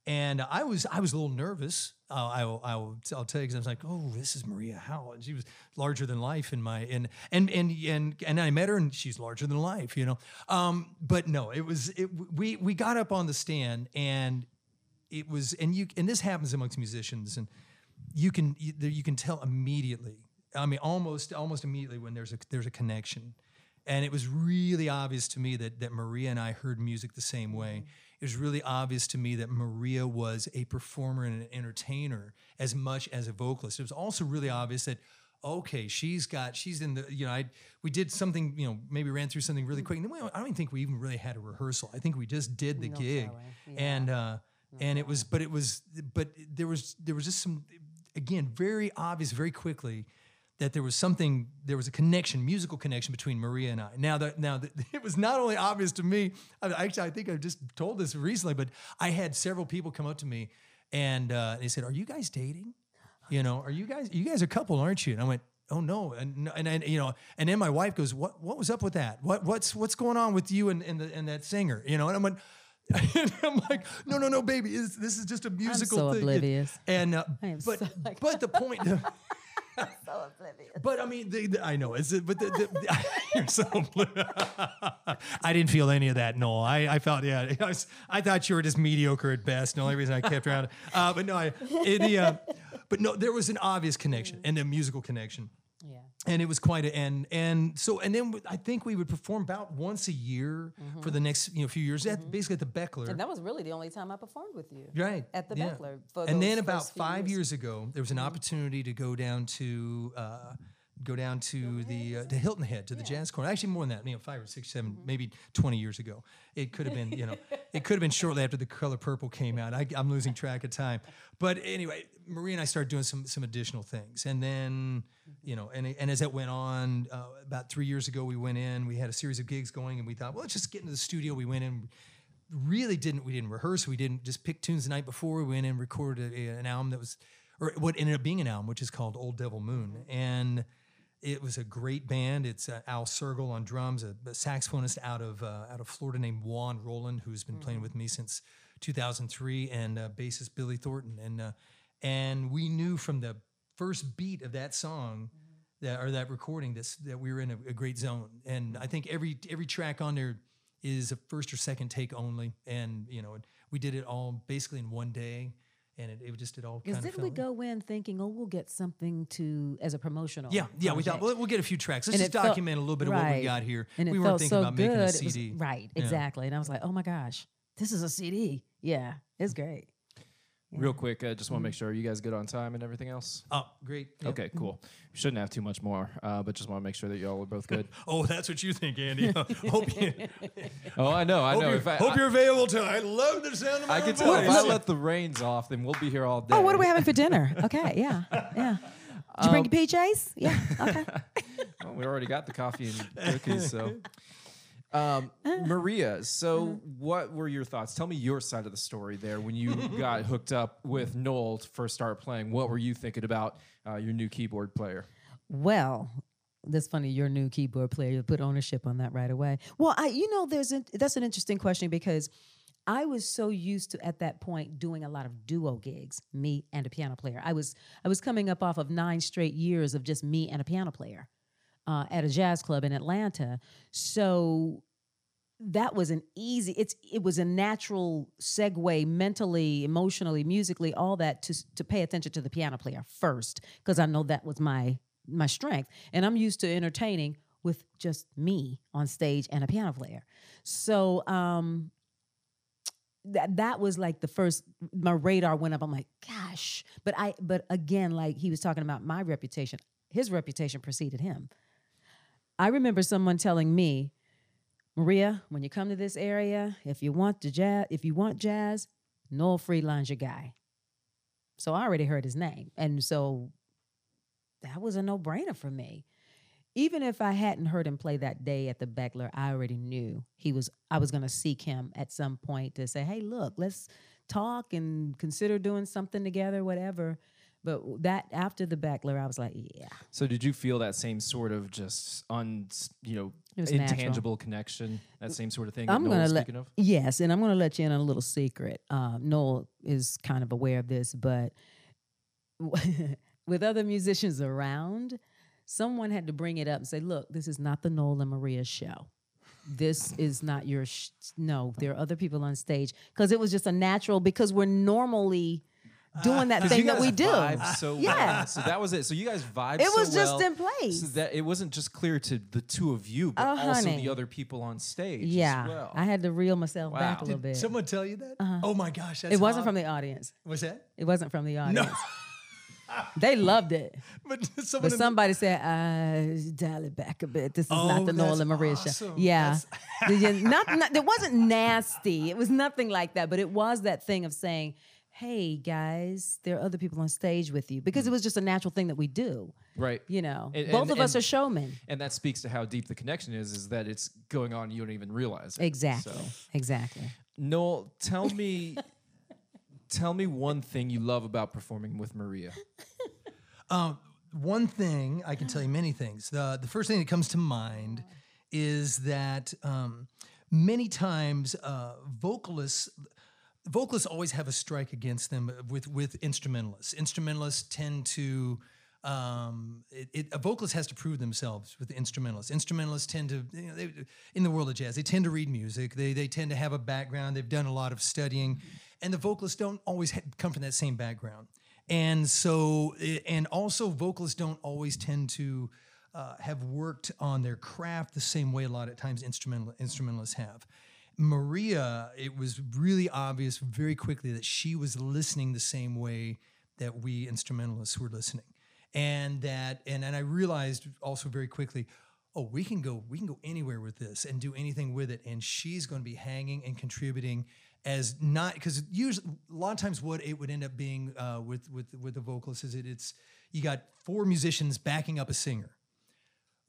and I was I was a little nervous. Uh, I will, I will I'll tell you because I was like, oh, this is Maria Howell, and she was larger than life in my and and and and and I met her, and she's larger than life, you know. Um, but no, it was it. We we got up on the stand, and it was and you and this happens amongst musicians, and you can you, you can tell immediately I mean, almost almost immediately when there's a there's a connection, and it was really obvious to me that that Maria and I heard music the same way. It was really obvious to me that Maria was a performer and an entertainer as much as a vocalist. It was also really obvious that okay, she's got she's in the you know I we did something you know maybe ran through something really quick. And then we, I don't even think we even really had a rehearsal. I think we just did the No gig, telling. and uh, and it was but it was but there was there was just some again very obvious very quickly that there was something there was a connection musical connection between maria and i now that now that it was not only obvious to me I, actually i think i just told this recently but i had several people come up to me and uh, they said are you guys dating you know are you guys you guys are a couple aren't you and i went oh no and and, and you know and then my wife goes what what was up with that what what's what's going on with you and and, the, and that singer you know and i went and I'm like, no, no, no, baby. This, this is just a musical so thing. oblivious. And uh, but so like- but the point. Oblivious. But I mean, the, the- I know it's but the, the, you're so. I didn't feel any of that, Noel. I, I felt yeah. I, was, I thought you were just mediocre at best. The only reason I kept around, uh, but no, I, uh, but no, there was an obvious connection and a musical connection Yeah. and it was quite a and and so and then I think we would perform about once a year for the next you know few years at basically at the Bechtler. And that was really the only time I performed with you. Right. At the yeah. Bechtler and then about five years. years. ago, there was an opportunity to go down to uh, go down to the uh, to Hilton Head to the Jazz Corner. Actually, more than that. You know, five or six, seven, maybe twenty years ago. It could have been. You know, it could have been shortly after the Color Purple came out. I, I'm losing track of time. But anyway, Marie and I started doing some some additional things, and then you know, and and as that went on, uh, about three years ago, we went in. We had a series of gigs going, and we thought, well, let's just get into the studio. We went in really didn't we didn't rehearse. We didn't just pick tunes the night before. We went in and recorded a, an album that was or what ended up being an album which is called old devil moon. And it was a great band. It's uh, al sergel on drums a, a saxophonist out of uh, out of florida named juan roland who's been playing with me since 2003 and uh, bassist billy thornton. And uh, and we knew from the first beat of that song mm-hmm. that or that recording this that we were in a, a great zone and i think every every track on there is a first or second take only and you know we did it all basically in one day and it, it just it all Because kind of didn't we go in thinking, oh, we'll get something to as a promotional? yeah yeah we thought well, we'll get a few tracks let's And just it felt- document a little bit of what we got here And we weren't thinking so about good. making a It was- cd right, Yeah. exactly. And I was like, oh my gosh, this is a CD. Yeah, it's great. Real quick, I uh, just want to make sure are you guys good on time and everything else. oh great Yeah. Okay, cool. We shouldn't have too much more, uh, but just want to make sure that y'all are both good. oh that's what you think andy hope, you, oh, I know, I hope, know. you're, If I, hope I, you're available to i love the sound of my I can own tell if. I let the reins off, then we'll be here all day. Oh, what are we having for dinner? Okay, yeah, yeah. Did you bring your PJs? Yeah, okay. Well, we already got the coffee and cookies, so. Um, Maria, so what were your thoughts? Tell me your side of the story there. When you got hooked up with Noel to first start playing, what were you thinking about uh, your new keyboard player? Well, that's funny. Your new keyboard player, you put ownership on that right away. Well, I, you know, there's an, that's an interesting question because I was so used to at that point doing a lot of duo gigs, me and a piano player. I was I was coming up off of nine straight years of just me and a piano player uh, at a jazz club in Atlanta. So that was an easy it's it was a natural segue mentally emotionally musically all that to to pay attention to the piano player first because i know that was my my strength. And i'm used to entertaining with just me on stage and a piano player. So um that that was like the first my radar went up. I'm like gosh. But i but again like he was talking about my reputation his reputation preceded him i remember someone telling me Maria, when you come to this area, if you want the jazz, if you want jazz, Noel Freidline's your guy. So I already heard his name, and so that was a no-brainer for me. Even if I hadn't heard him play that day at the Bechtler, I already knew he was. I was going to seek him at some point to say, "Hey, look, let's talk and consider doing something together, whatever." But that after the Bechtler, I was like, "Yeah, So did you feel that same sort of just un, you know, was natural. intangible connection, that same sort of thing I'm gonna let of? yes, and I'm gonna let you in on a little secret. Um, Noel is kind of aware of this, but with other musicians around, someone had to bring it up and say, "Look, this is not the Noel and Maria show. This is not your sh- no. There are other people on stage because it was just a natural because we're normally." Doing that thing that we do. vibe so well. Yeah. So that was it. So you guys vibe. It was so just well, in place. So that it wasn't just clear to the two of you, but Oh, also honey. the other people on stage. Yeah, As well. I had to reel myself back Wow. a little Did bit. someone tell you that? Oh my gosh, that's it wasn't hot. from the audience. Was that? It wasn't from the audience. No, audience. They loved it. but. But in the- somebody said, uh, dial it back a bit. This is Oh, not the Noel that's and Maria show. Yeah. That's- not, not, it wasn't nasty. It was nothing like that. But it was that thing of saying, hey, guys, there are other people on stage with you. Because it was just a natural thing that we do. right. You know, And- both and- of us and- are showmen. And that speaks to how deep the connection is. Is that it's going on, you don't even realize it. Exactly. So, Exactly. Noel, tell me, tell me one thing you love about performing with Maria. Um, one thing I can tell you many things. The the first thing that comes to mind is that um, many times uh, vocalists vocalists always have a strike against them with with instrumentalists. Instrumentalists tend to um, it, it, a vocalist has to prove themselves with the instrumentalists. Instrumentalists tend to, you know, they, in the world of jazz, they tend to read music. They they tend to have a background. They've done a lot of studying, and the vocalists don't always ha- come from that same background. And so, eh, and also, vocalists don't always tend to uh, have worked on their craft the same way a lot of times instrumental instrumentalists have. Maria, it was really obvious very quickly that she was listening the same way that we instrumentalists were listening. And that and, and I realized also very quickly, oh, we can go we can go anywhere with this and do anything with it. And she's going to be hanging and contributing as not because usually a lot of times what it would end up being uh, with with with the vocalist is it, it's you got four musicians backing up a singer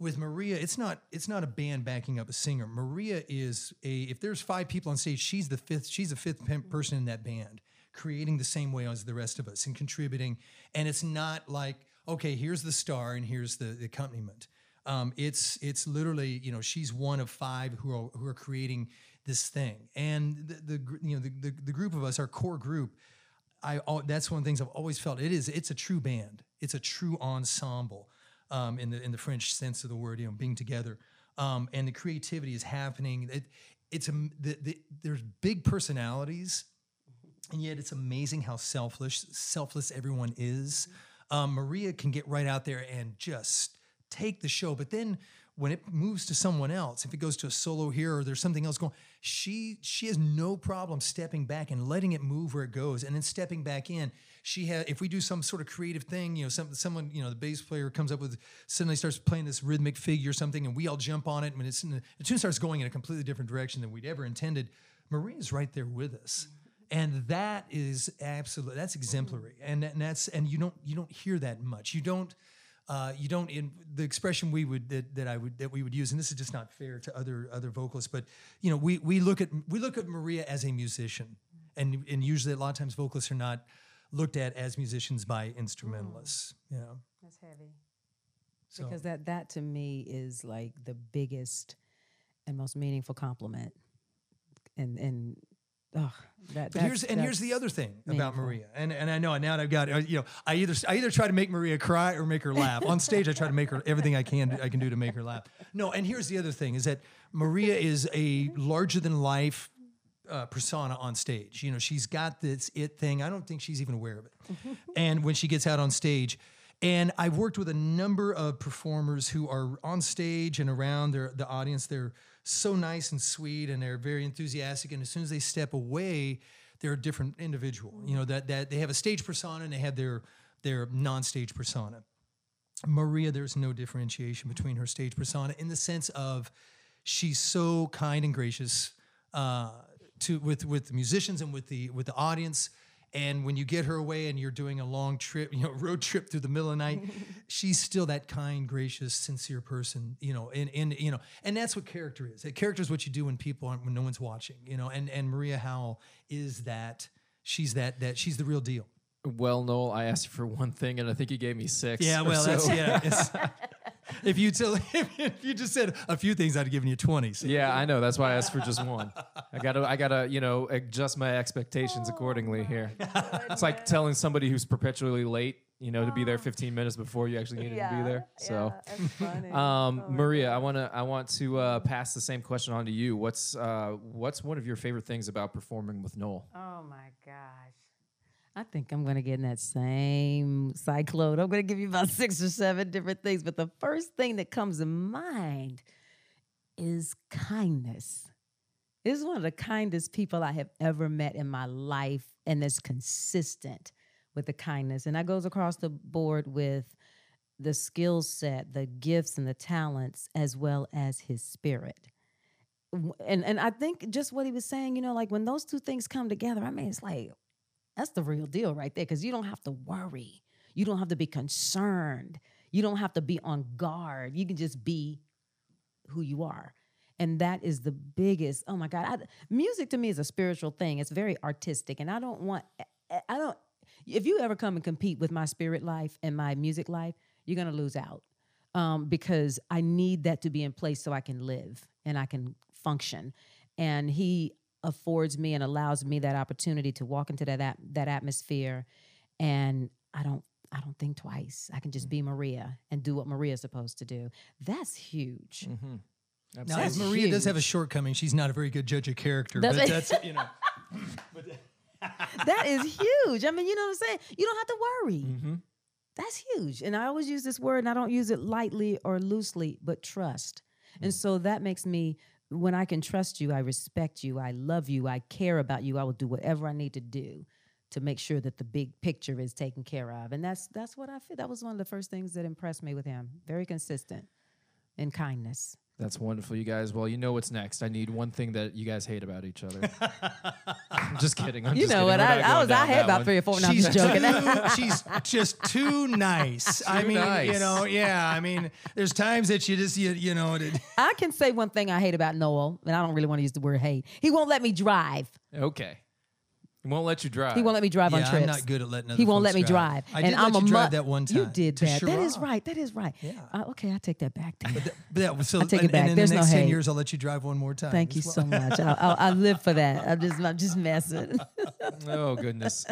with Maria, it's not it's not a band backing up a singer. Maria is a if there's five people on stage, she's the fifth she's the fifth person in that band, creating the same way as the rest of us and contributing. And it's not like okay, here's the star and here's the, the accompaniment. Um, it's it's literally you know she's one of five who are who are creating this thing. And the, the you know the, the the group of us, our core group, I that's one of the things I've always felt. It is it's a true band. It's a true ensemble um, in the in the French sense of the word. You know, being together, um, and the creativity is happening. It, it's a the, the, there's big personalities, and yet it's amazing how selfless selfless everyone is. Um, Maria can get right out there and just take the show, but then when it moves to someone else, if it goes to a solo here or there's something else going, she she has no problem stepping back and letting it move where it goes, and then stepping back in. She has if we do some sort of creative thing, you know, some someone you know the bass player comes up with suddenly starts playing this rhythmic figure or something, and we all jump on it, and it's the, the tune starts going in a completely different direction than we'd ever intended. Maria's right there with us and that is absolutely that's exemplary and, and that's and you don't you don't hear that much you don't uh, you don't in the expression we would that, that I would that we would use and this is just not fair to other other vocalists but you know we we look at we look at Maria as a musician and and usually a lot of times vocalists are not looked at as musicians by instrumentalists you know That's heavy. so Because that that to me is like the biggest and most meaningful compliment. And and oh, that. But here's and here's the other thing about. Maria, and and I know now that I've got uh, you know I either I either try to make Maria cry or make her laugh on stage. I try to make her everything I can I can do to make her laugh. No, and here's the other thing is that Maria is a larger than life uh, persona on stage. You know, she's got this it thing. I don't think she's even aware of it. and when she gets out on stage, and I've worked with a number of performers who are on stage and around their the audience. They're so nice and sweet, and they're very enthusiastic. And as soon as they step away, they're a different individual. You know that that they have a stage persona and they have their their non-stage persona. Maria, there's no differentiation between her stage persona in the sense of she's so kind and gracious uh, to with with the musicians and with the with the audience. And when you get her away and you're doing a long trip, you know, road trip through the middle of the night, she's still that kind, gracious, sincere person, you know, and, and you know, and that's what character is. Character is what you do when people aren't, when no one's watching, you know, and and Maria Howell is that. She's that that she's the real deal. Well, Noel, I asked you for one thing, and I think you gave me six. Yeah, or well, that's so. yeah. It's- if you tell, if you just said a few things, I'd have given you twenty. So. Yeah, I know. That's why I asked for just one. I gotta, I gotta, you know, adjust my expectations accordingly here. It's like telling somebody who's perpetually late, you know, to be there 15 minutes before you actually needed to be there. So, um, Maria, I wanna, I want to uh, pass the same question on to you. What's, uh, what's one of your favorite things about performing with Noel? Oh my gosh. I think I'm going to get in that same cyclone. I'm going to give you about six or seven different things, but the first thing that comes to mind is kindness. This is one of the kindest people I have ever met in my life, and that's consistent with the kindness. And that goes across the board with the skill set, the gifts, and the talents, as well as his spirit. And and I think just what he was saying, you know, like when those two things come together, I mean, it's like that's the real deal right there, because you don't have to worry, you don't have to be concerned, you don't have to be on guard. You can just be who you are. And that is the biggest. Oh my God. I, music to me is a spiritual thing. It's very artistic. And I don't want, I- I don't, if you ever come and compete with my spirit life and my music life, you're going to lose out um, because I need that to be in place so I can live and I can function. And he affords me and allows me that opportunity to walk into that, at, that atmosphere. And I don't, I don't think twice. I can just be mm. Maria and do what Maria's supposed to do. That's huge. Mm-hmm. Now, That's Maria does have a shortcoming. She's not a very good judge of character, That's but that's you know. that is huge. I mean, you know what I'm saying? You don't have to worry. Mm-hmm. That's huge. And I always use this word, and I don't use it lightly or loosely, but trust. And mm. so that makes me, when I can trust you, I respect you, I love you, I care about you, I will do whatever I need to do to make sure that the big picture is taken care of. And that's that's what I feel. That was one of the first things that impressed me with him. Very consistent in kindness. That's wonderful, you guys. Well, you know what's next. I need one thing that you guys hate about each other. I'm just kidding. I'm You just know kidding. what? I, not I was I down had about one. three or four. No, I'm she's just joking. too, she's just too nice. I Too mean, you know, yeah. I mean, there's times that you just you, you know. It, I can say one thing I hate about Noel, and I don't really want to use the word hate. He won't let me drive. Okay. He won't let you drive. He won't let me drive on yeah, trips. I'm not good at letting. Other He won't folks let me drive. I and did I'm let a you drive mu- that one time. You did to that. That is Shiraz. right. That is right. Yeah. Uh, okay, I take that back. then. But that, so I take it and, back. And in There's the no next ten hate. years, I'll let you drive one more time. Thank you as so much. I'll, I'll, I live for that. I'm just, I'm just messing. Oh goodness.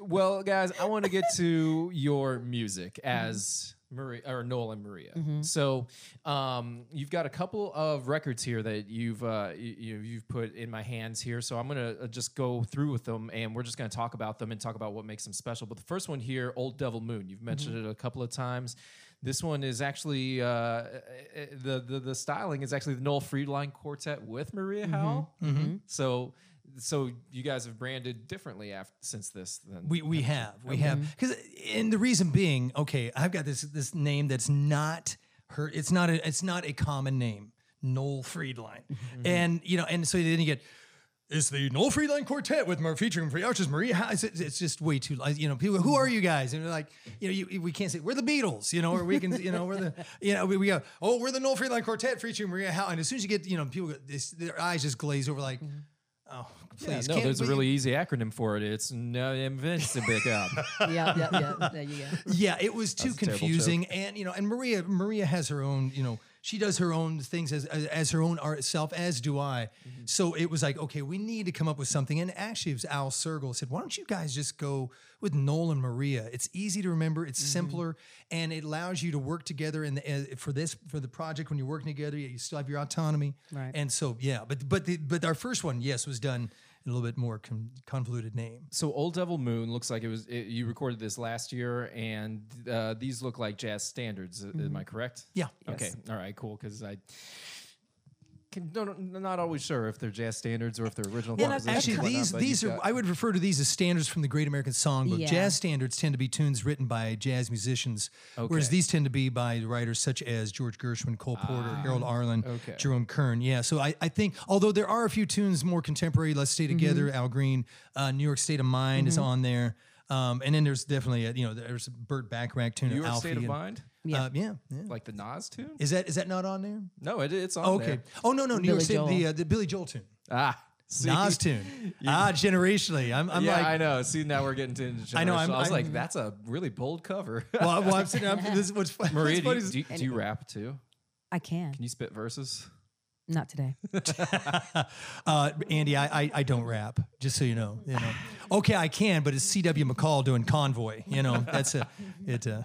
well, guys, I want to get to your music Mm-hmm. as Maria or Noel and Maria. So, um, you've got a couple of records here that you've uh, you, you've put in my hands here. So I'm gonna uh, just go through with them, and we're just gonna talk about them and talk about what makes them special. But the first one here, Old Devil Moon. You've mentioned Mm-hmm. it a couple of times. This one is actually uh, uh, the, the the styling is actually the Noel Freidline Quartet with Maria Howell. Mm-hmm. So so you guys have branded differently after since this. Then We we have we have. Because and the reason being okay I've got this this name that's not her it's not a it's not a common name Noel Freidline. Mm-hmm. And you know and so then you get it's the Noel Freidline Quartet with Mar- featuring Arches Maria. How- It's, it's just way too like, you know people who are you guys? And they're like you know you, we can't say we're the Beatles you know or we can you know we're the you know we, we go oh we're the Noel Freidline Quartet featuring Maria Howe and as soon as you get you know people go, this, their eyes just glaze over like mm-hmm. Oh Yeah, please no, can't there's a really easy acronym for it. It's no invincible. Up yeah, yeah, yeah. There you go. yeah, it was too That's confusing, and you know, and Maria Maria has her own, you know, she does her own things as as, as her own art self, as do I. Mm-hmm. So it was like, okay, we need to come up with something. And actually, it was Al Sergel said, why don't you guys just go with Noel and Maria? It's easy to remember, it's Mm-hmm. simpler, and it allows you to work together. And uh, for this for the project, when you're working together, you still have your autonomy. Right. And so yeah, but but the, but our first one, yes, was done a little bit more con- convoluted name. So Old Devil Moon looks like it was it, you recorded this last year, and uh, these look like jazz standards. Uh, Am I correct? Yeah. Okay. All right. Cool. Because I. Can, don't, not always sure if they're jazz standards or if they're original Well, compositions. actually, and whatnot, these but these are got- I would refer to these as standards from the Great American Songbook. Yeah. Jazz standards tend to be tunes written by jazz musicians, whereas these tend to be by writers such as George Gershwin, Cole Porter, Harold Arlen, okay. Jerome Kern. Yeah, so I, I think although there are a few tunes more contemporary, Let's Stay Together, Al Green, uh, New York State of Mind is on there. Um, and then there's definitely a, you know there's a Burt Bacharach tune, New York Alfie, State of and- Mind, Uh, yeah, yeah. like the Nas tune. Is that is that not on there? No, it, it's on Oh, okay. there. Oh no no New York Billy State Joel. the uh, the Billy Joel tune, Ah, see? Nas tune. ah, generationally. I'm, I'm yeah, like I know. See, now we're getting to. I know, I'm- I was I'm- like, that's a really bold cover. well, well, I'm sitting. I'm, this is what's fun. Maria, what's do funny you, do, you, do you rap too? I can. Can you spit verses? Not today. uh, Andy, I, I I don't rap. Just so you know, you know. Okay, I can, but it's C.W. McCall doing Convoy. You know, that's a it. Uh,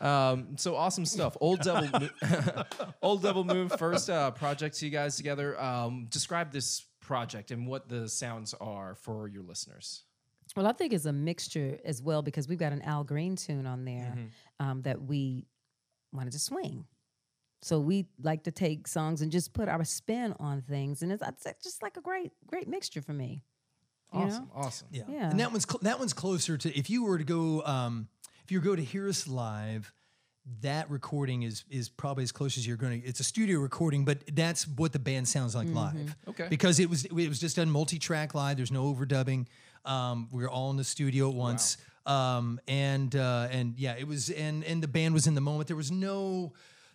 Um, so awesome stuff. Old Devil, Mo- Old Devil Moon, first uh, project to you guys together. Um, describe this project and what the sounds are for your listeners. Well, I think it's a mixture as well because we've got an Al Green tune on there Mm-hmm. um, that we wanted to swing. So we like to take songs and just put our spin on things, and it's, it's just like a great, great mixture for me. You Awesome, know? awesome. Yeah. Yeah. And that one's cl- that one's closer to if you were to go um, if you go to hear us live, that recording is is probably as close as you're going to. It's a studio recording, but that's what the band sounds like live. Okay. Because it was it was just done multi-track live. There's no overdubbing. Um, we were all in the studio at once. Um, and uh, and yeah, it was and and the band was in the moment. There was no.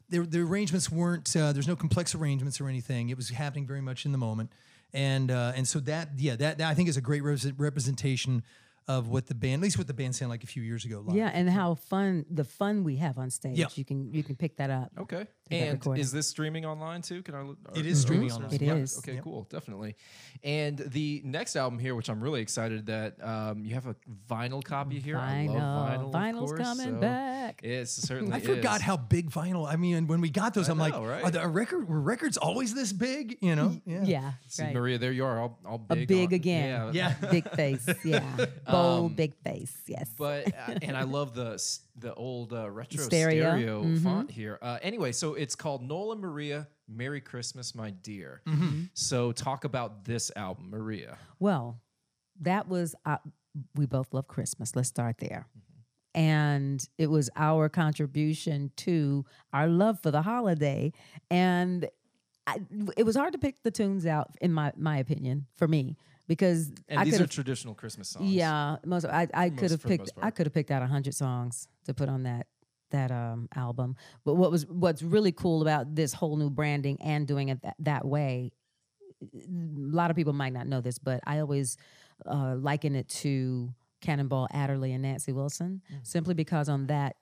There, the arrangements weren't. Uh, there's no complex arrangements or anything. It was happening very much in the moment, and uh, and so that yeah that, that I think is a great repres- representation of what the band, at least what the band sounded like a few years ago. Live. Yeah, and how fun the fun we have on stage. Yeah. You can you can pick that up. Okay. That And recording. is this streaming online too? Can I? look- It streaming online. It Yeah, is. Okay, cool. Definitely. And the next album here, which I'm really excited that um, you have a vinyl copy here. I love vinyl. Vinyl. of Vinyl's course, coming so back. It certainly I forgot is. how big vinyl. I mean, when we got those, I I'm like, right? are the a record were records always this big? You know? Yeah, See, right. Maria, there you are, all, all a big. big on- again. Yeah. Yeah. big face. Yeah, bold, big face. Yes. But uh, and I love the the old uh, retro Stereo. stereo, Mhm. font here. Uh, anyway, so it's called Nola Maria. Merry Christmas, my dear. Mm-hmm. So talk about this album, Maria. Well, that was uh, we both love Christmas. Let's start there. Mm-hmm. And it was our contribution to our love for the holiday. And I, it was hard to pick the tunes out, in my my opinion, for me, because And I these are traditional Christmas songs. Yeah, most I, I could have picked I could have picked out a hundred songs to put on that that um album. But what was what's really cool about this whole new branding and doing it that, that way, a lot of people might not know this, but I always uh, liken it to Cannonball Adderley and Nancy Wilson, simply because on that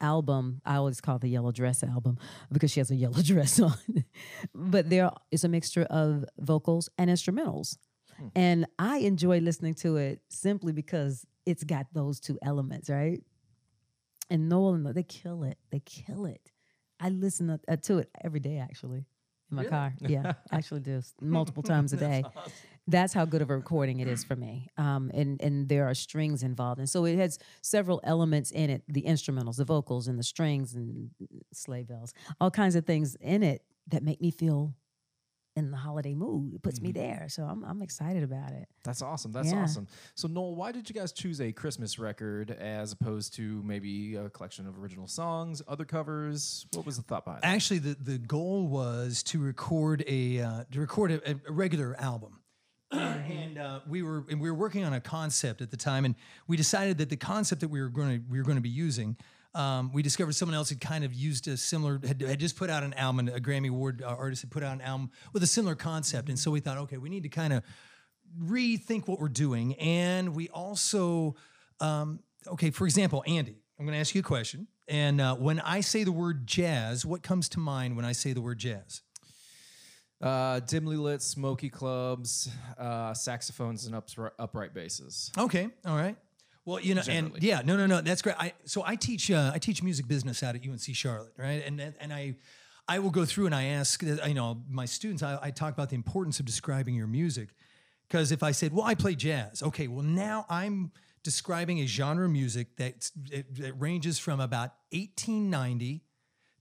album, I always call it the yellow dress album because she has a yellow dress on. but there is a mixture of vocals and instrumentals. And I enjoy listening to it simply because it's got those two elements, right? And Nolan, they kill it. They kill it. I listen to, uh, it every day, actually, in my car. Yeah, I actually do multiple times a day. That's how good of a recording it is for me. Um, and and there are strings involved, and so it has several elements in it: the instrumentals, the vocals, and the strings, and sleigh bells, all kinds of things in it that make me feel in the holiday mood. It puts me there, so I'm I'm excited about it. That's awesome. That's Yeah. awesome. So Noel, why did you guys choose a Christmas record as opposed to maybe a collection of original songs, other covers? What was the thought behind it? Actually, the, the goal was to record a uh, to record a, a regular album. and uh, we were and we were working on a concept at the time, and we decided that the concept that we were going to we were going to be using. Um, we discovered someone else had kind of used a similar had, had just put out an album. A Grammy Award uh, artist had put out an album with a similar concept, and so we thought, okay, we need to kind of rethink what we're doing, and we also, um, okay, for example, Andy, I'm going to ask you a question, and uh, when I say the word jazz, what comes to mind when I say the word jazz? Uh, dimly lit, smoky clubs, uh, saxophones, and upri- upright basses. Okay, all right. Well, you know, Generally. and yeah, no, no, no, that's great. I so I teach uh, I teach music business out at UNC Charlotte, right? And and I I will go through and I ask you know my students I, I talk about the importance of describing your music because if I said, well, I play jazz, okay, well now I'm describing a genre of music that it, it ranges from about 1890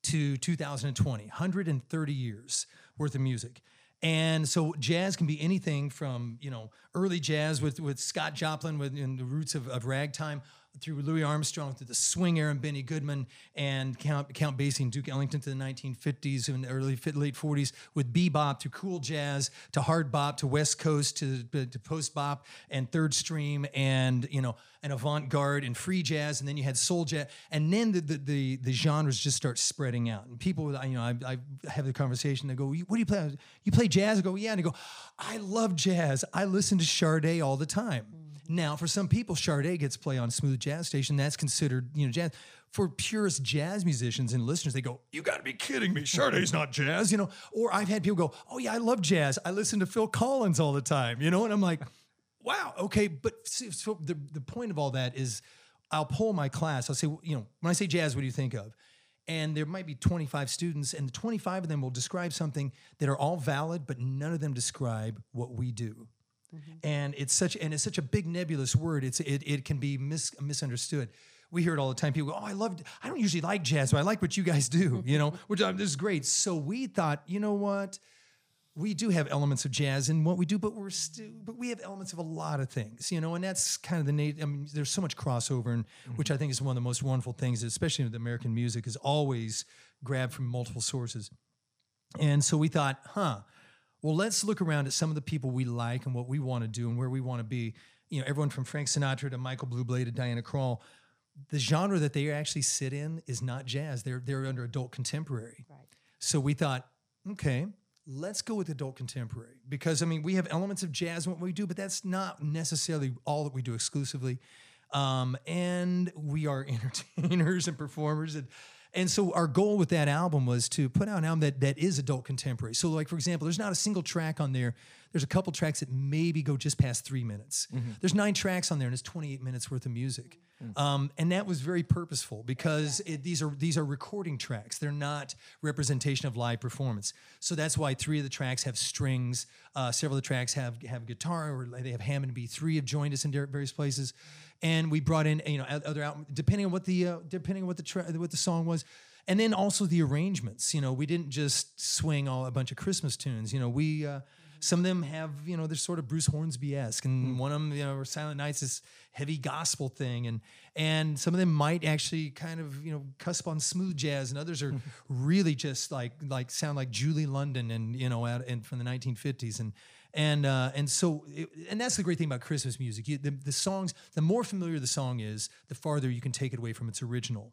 to 2020, 130 years worth of music. And so jazz can be anything from, you know, early jazz with, with Scott Joplin with in the roots of, of ragtime through Louis Armstrong through the swing era and Benny Goodman and Count, Count Basie and Duke Ellington to the 1950s and early late 40s with bebop to cool jazz to hard bop to West Coast to, to post bop and third stream and, you know, and avant-garde and free jazz and then you had soul jazz. And then the the, the, the genres just start spreading out. And people you know I, I have the conversation they go what do you play? You play jazz? I go yeah. And they go I love jazz. I listen to Sade all the time now for some people Sade gets play on smooth jazz station that's considered you know jazz for purist jazz musicians and listeners they go you got to be kidding me Sade's not jazz you know or I've had people go oh yeah I love jazz I listen to Phil Collins all the time you know and I'm like wow, okay, but so the, the point of all that is I'll pull my class. I'll say, you know, when I say jazz, what do you think of? And there might be 25 students, and the 25 of them will describe something that are all valid, but none of them describe what we do. Mm-hmm. and it's such and it's such a big nebulous word. It's it it can be mis, misunderstood. We hear it all the time. People go, "Oh, I love. I don't usually like jazz, but I like what you guys do." You know, which this is great. So we thought, you know what? we do have elements of jazz in what we do, but we're still, but we have elements of a lot of things, you know, and that's kind of the nature. I mean, there's so much crossover, and mm-hmm. which I think is one of the most wonderful things, especially with American music, is always grabbed from multiple sources. And so we thought, huh, well, let's look around at some of the people we like and what we want to do and where we want to be. You know, everyone from Frank Sinatra to Michael Bublé to Diana Krall. The genre that they actually sit in is not jazz. They're they're under adult contemporary. Right. So we thought, okay, let's go with adult contemporary because I mean we have elements of jazz in what we do, but that's not necessarily all that we do exclusively. Um, and we are entertainers and performers and and so our goal with that album was to put out an album that that is adult contemporary. So like for example, there's not a single track on there. There's a couple tracks that maybe go just past three minutes. There's nine tracks on there, and it's 28 minutes worth of music. Um, and that was very purposeful because it, these are these are recording tracks. They're not representation of live performance. So that's why three of the tracks have strings. Uh, several of the tracks have have guitar or they have Hammond B3 have joined us in various places. And we brought in you know other out depending on what the uh, depending on what the tra- what the song was. And then also the arrangements. You know, we didn't just swing all a bunch of Christmas tunes. You know, we uh, some of them have you know they're sort of Bruce Hornsby esque, and one of them you know Silent Nights is heavy gospel thing, and and some of them might actually kind of you know cusp on smooth jazz, and others are really just like like sound like Julie London and you know out and from the 1950s, and and uh, and so it, and that's the great thing about Christmas music. You, the, the songs, the more familiar the song is, the farther you can take it away from its original,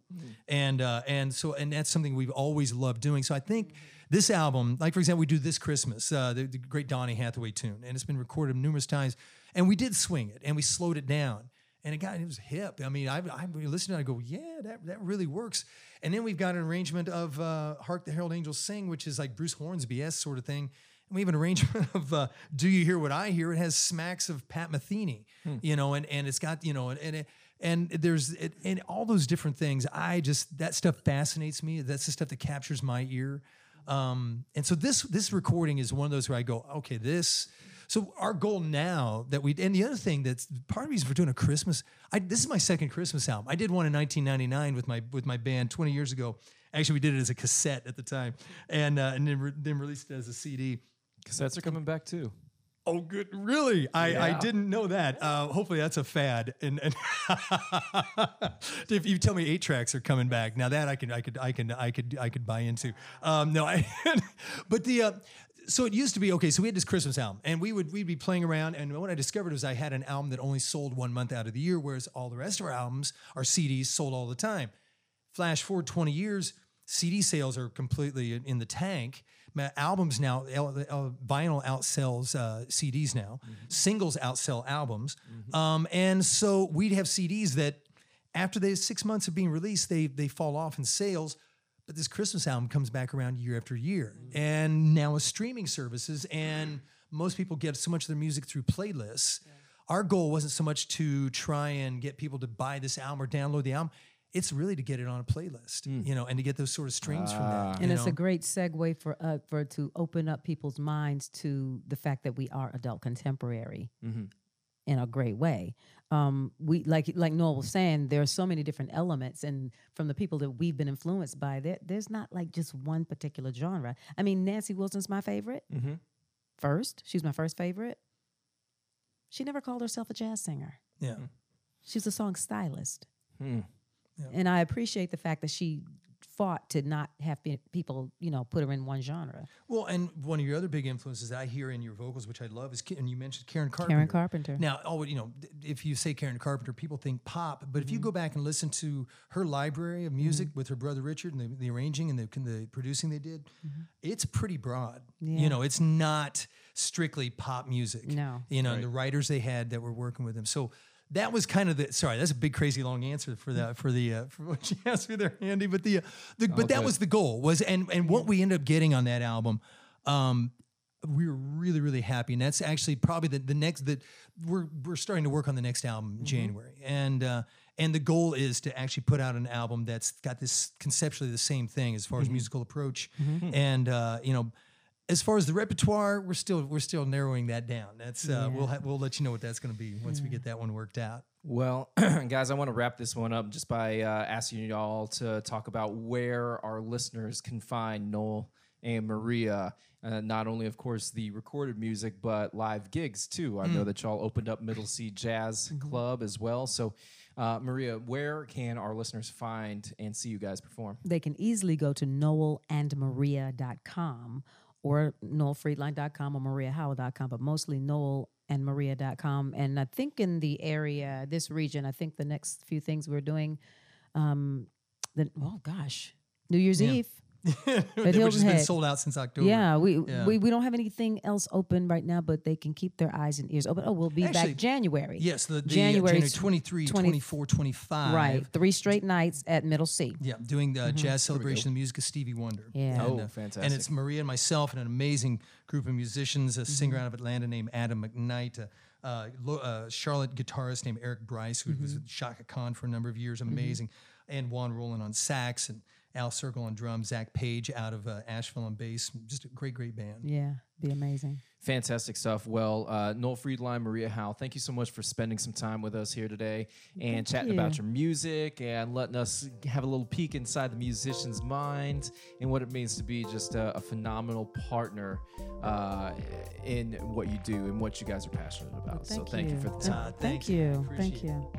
and uh, and so and that's something we've always loved doing. So I think this album, like for example, we do this Christmas, uh, the, the great Donny Hathaway tune, and it's been recorded numerous times, and we did swing it and we slowed it down. And it got it was hip. I mean, I I listened to it, I go, yeah, that that really works. And then we've got an arrangement of uh, "Hark the Herald Angels Sing," which is like Bruce Hornsby s sort of thing. And we have an arrangement of uh, "Do You Hear What I Hear?" It has smacks of Pat Metheny, you know, and and it's got you know, and and, it, and there's it, and all those different things. I just that stuff fascinates me. That's the stuff that captures my ear. Um, and so this this recording is one of those where I go, okay, this. So our goal now that we and the other thing that's part of the reason for doing a Christmas. I, this is my second Christmas album. I did one in 1999 with my with my band 20 years ago. Actually, we did it as a cassette at the time, and uh, and then, re- then released it as a CD. Cassettes are coming back too. Oh, good! Really? I, I didn't know that. Uh, hopefully, that's a fad. And, and if you tell me eight tracks are coming back, now that I can, I could, I can, I could, I could buy into. Um, no, I. but the. Uh, so it used to be okay. So we had this Christmas album, and we would we'd be playing around. And what I discovered was I had an album that only sold one month out of the year, whereas all the rest of our albums, our CDs, sold all the time. Flash forward 20 years, CD sales are completely in the tank. Albums now, L- vinyl outsells uh, CDs now. Singles outsell albums. Um, and so we'd have CDs that after the six months of being released, they they fall off in sales. But this Christmas album comes back around year after year. And now with streaming services, and most people get so much of their music through playlists. Our goal wasn't so much to try and get people to buy this album or download the album. It's really to get it on a playlist, mm. you know, and to get those sort of strings from that. Ah. And you it's a great segue for uh, for to open up people's minds to the fact that we are adult contemporary mm-hmm. in a great way. Um, we like like Noel was saying, there are so many different elements, and from the people that we've been influenced by, there there's not like just one particular genre. I mean, Nancy Wilson's my favorite. Mm-hmm. First, she's my first favorite. She never called herself a jazz singer. yeah. Hmm. She's a song stylist. Hmm. And I appreciate the fact that she fought to not have people, you know, put her in one genre. Well, and one of your other big influences that I hear in your vocals, which I love, is and you mentioned Karen Carpenter. Karen Carpenter. Now, oh, you know, if you say Karen Carpenter, people think pop, but Mm-hmm. if you go back and listen to her library of music with her brother Richard and the, the arranging and the, and the producing they did, it's pretty broad. Mm-hmm. Yeah. You know, it's not strictly pop music. No. You know, and the writers they had that were working with them. So that was kind of the sorry that's a big crazy long answer for that for the uh, for what you asked me there Andy but the, uh, the but that was the goal was and and what we ended up getting on that album um we were really really happy and that's actually probably the, the next that we're we're starting to work on the next album in January and uh and the goal is to actually put out an album that's got this conceptually the same thing as far as musical approach and uh you know as far as the repertoire, we're still we're still narrowing that down. That's uh, we'll ha- we'll let you know what that's going to be once we get that one worked out. Well, guys, I want to wrap this one up just by uh, asking you all to talk about where our listeners can find Noel and Maria. Uh, not only, of course, the recorded music, but live gigs too. I know that y'all opened up Middle C Jazz Club as well. So, uh, Maria, where can our listeners find and see you guys perform? They can easily go to noelandmaria.com or noelfreidline.com or mariahowell.com, but mostly noelandmaria.com. And I think in the area, this region, I think the next few things we're doing, um, the, oh gosh, New Year's Yeah. Eve. Which Hilton has been sold out since October. Yeah, we, Yeah. we we don't have anything else open right now, but they can keep their eyes and ears open. Oh, we'll be Actually, back January. Yes, the, the January January, 23, 20 24, 25. Right, three straight nights at Middle C. Yeah, doing the jazz celebration the music of Stevie Wonder. Mm-hmm. Yeah. And, Oh, uh, fantastic. And it's Maria and myself and an amazing group of musicians, a singer Mm-hmm. out of Atlanta named Adam McKnight, a uh, lo- uh, Charlotte guitarist named Eric Bryce, who Mm-hmm. was with Chaka Khan for a number of years, amazing, and Juan Roland on sax and Al Sergel on drums, Zach Page out of uh, Asheville on bass. Just a great, great band. Yeah, be amazing. Fantastic stuff. Well, uh, Noel Freidline, Maria Howell, thank you so much for spending some time with us here today and chatting about your music and letting us have a little peek inside the musician's mind and what it means to be just a, a phenomenal partner uh, in what you do and what you guys are passionate about. so Thank thank you, you. for the Uh, time. Uh, Thank thank you. Thank Appreciate you.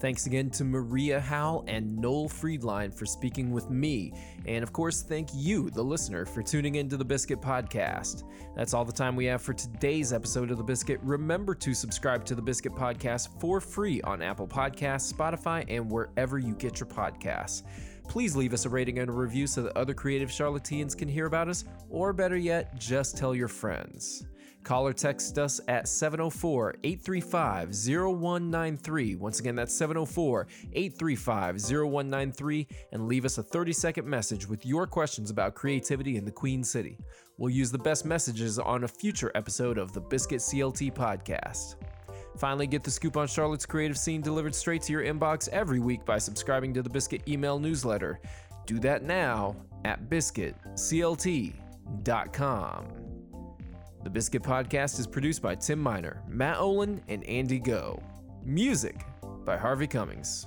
Thanks again to Maria Howell and Noel Freidline for speaking with me. And of course, thank you, the listener, for tuning into the Biscuit Podcast. That's all the time we have for today's episode of The Biscuit. Remember to subscribe to the Biscuit Podcast for free on Apple Podcasts, Spotify, and wherever you get your podcasts. Please leave us a rating and a review so that other creative Charlotteans can hear about us, or better yet, just tell your friends. Call or text us at 704 835 0193. Once again, that's 704 835 0193 and leave us a 30 second message with your questions about creativity in the Queen City. We'll use the best messages on a future episode of the Biscuit CLT podcast. Finally, get the scoop on Charlotte's creative scene delivered straight to your inbox every week by subscribing to the Biscuit email newsletter. Do that now at biscuitclt.com. The Biscuit Podcast is produced by Tim Miner, Matt Olin, and Andy Goh. Music by Harvey Cummings.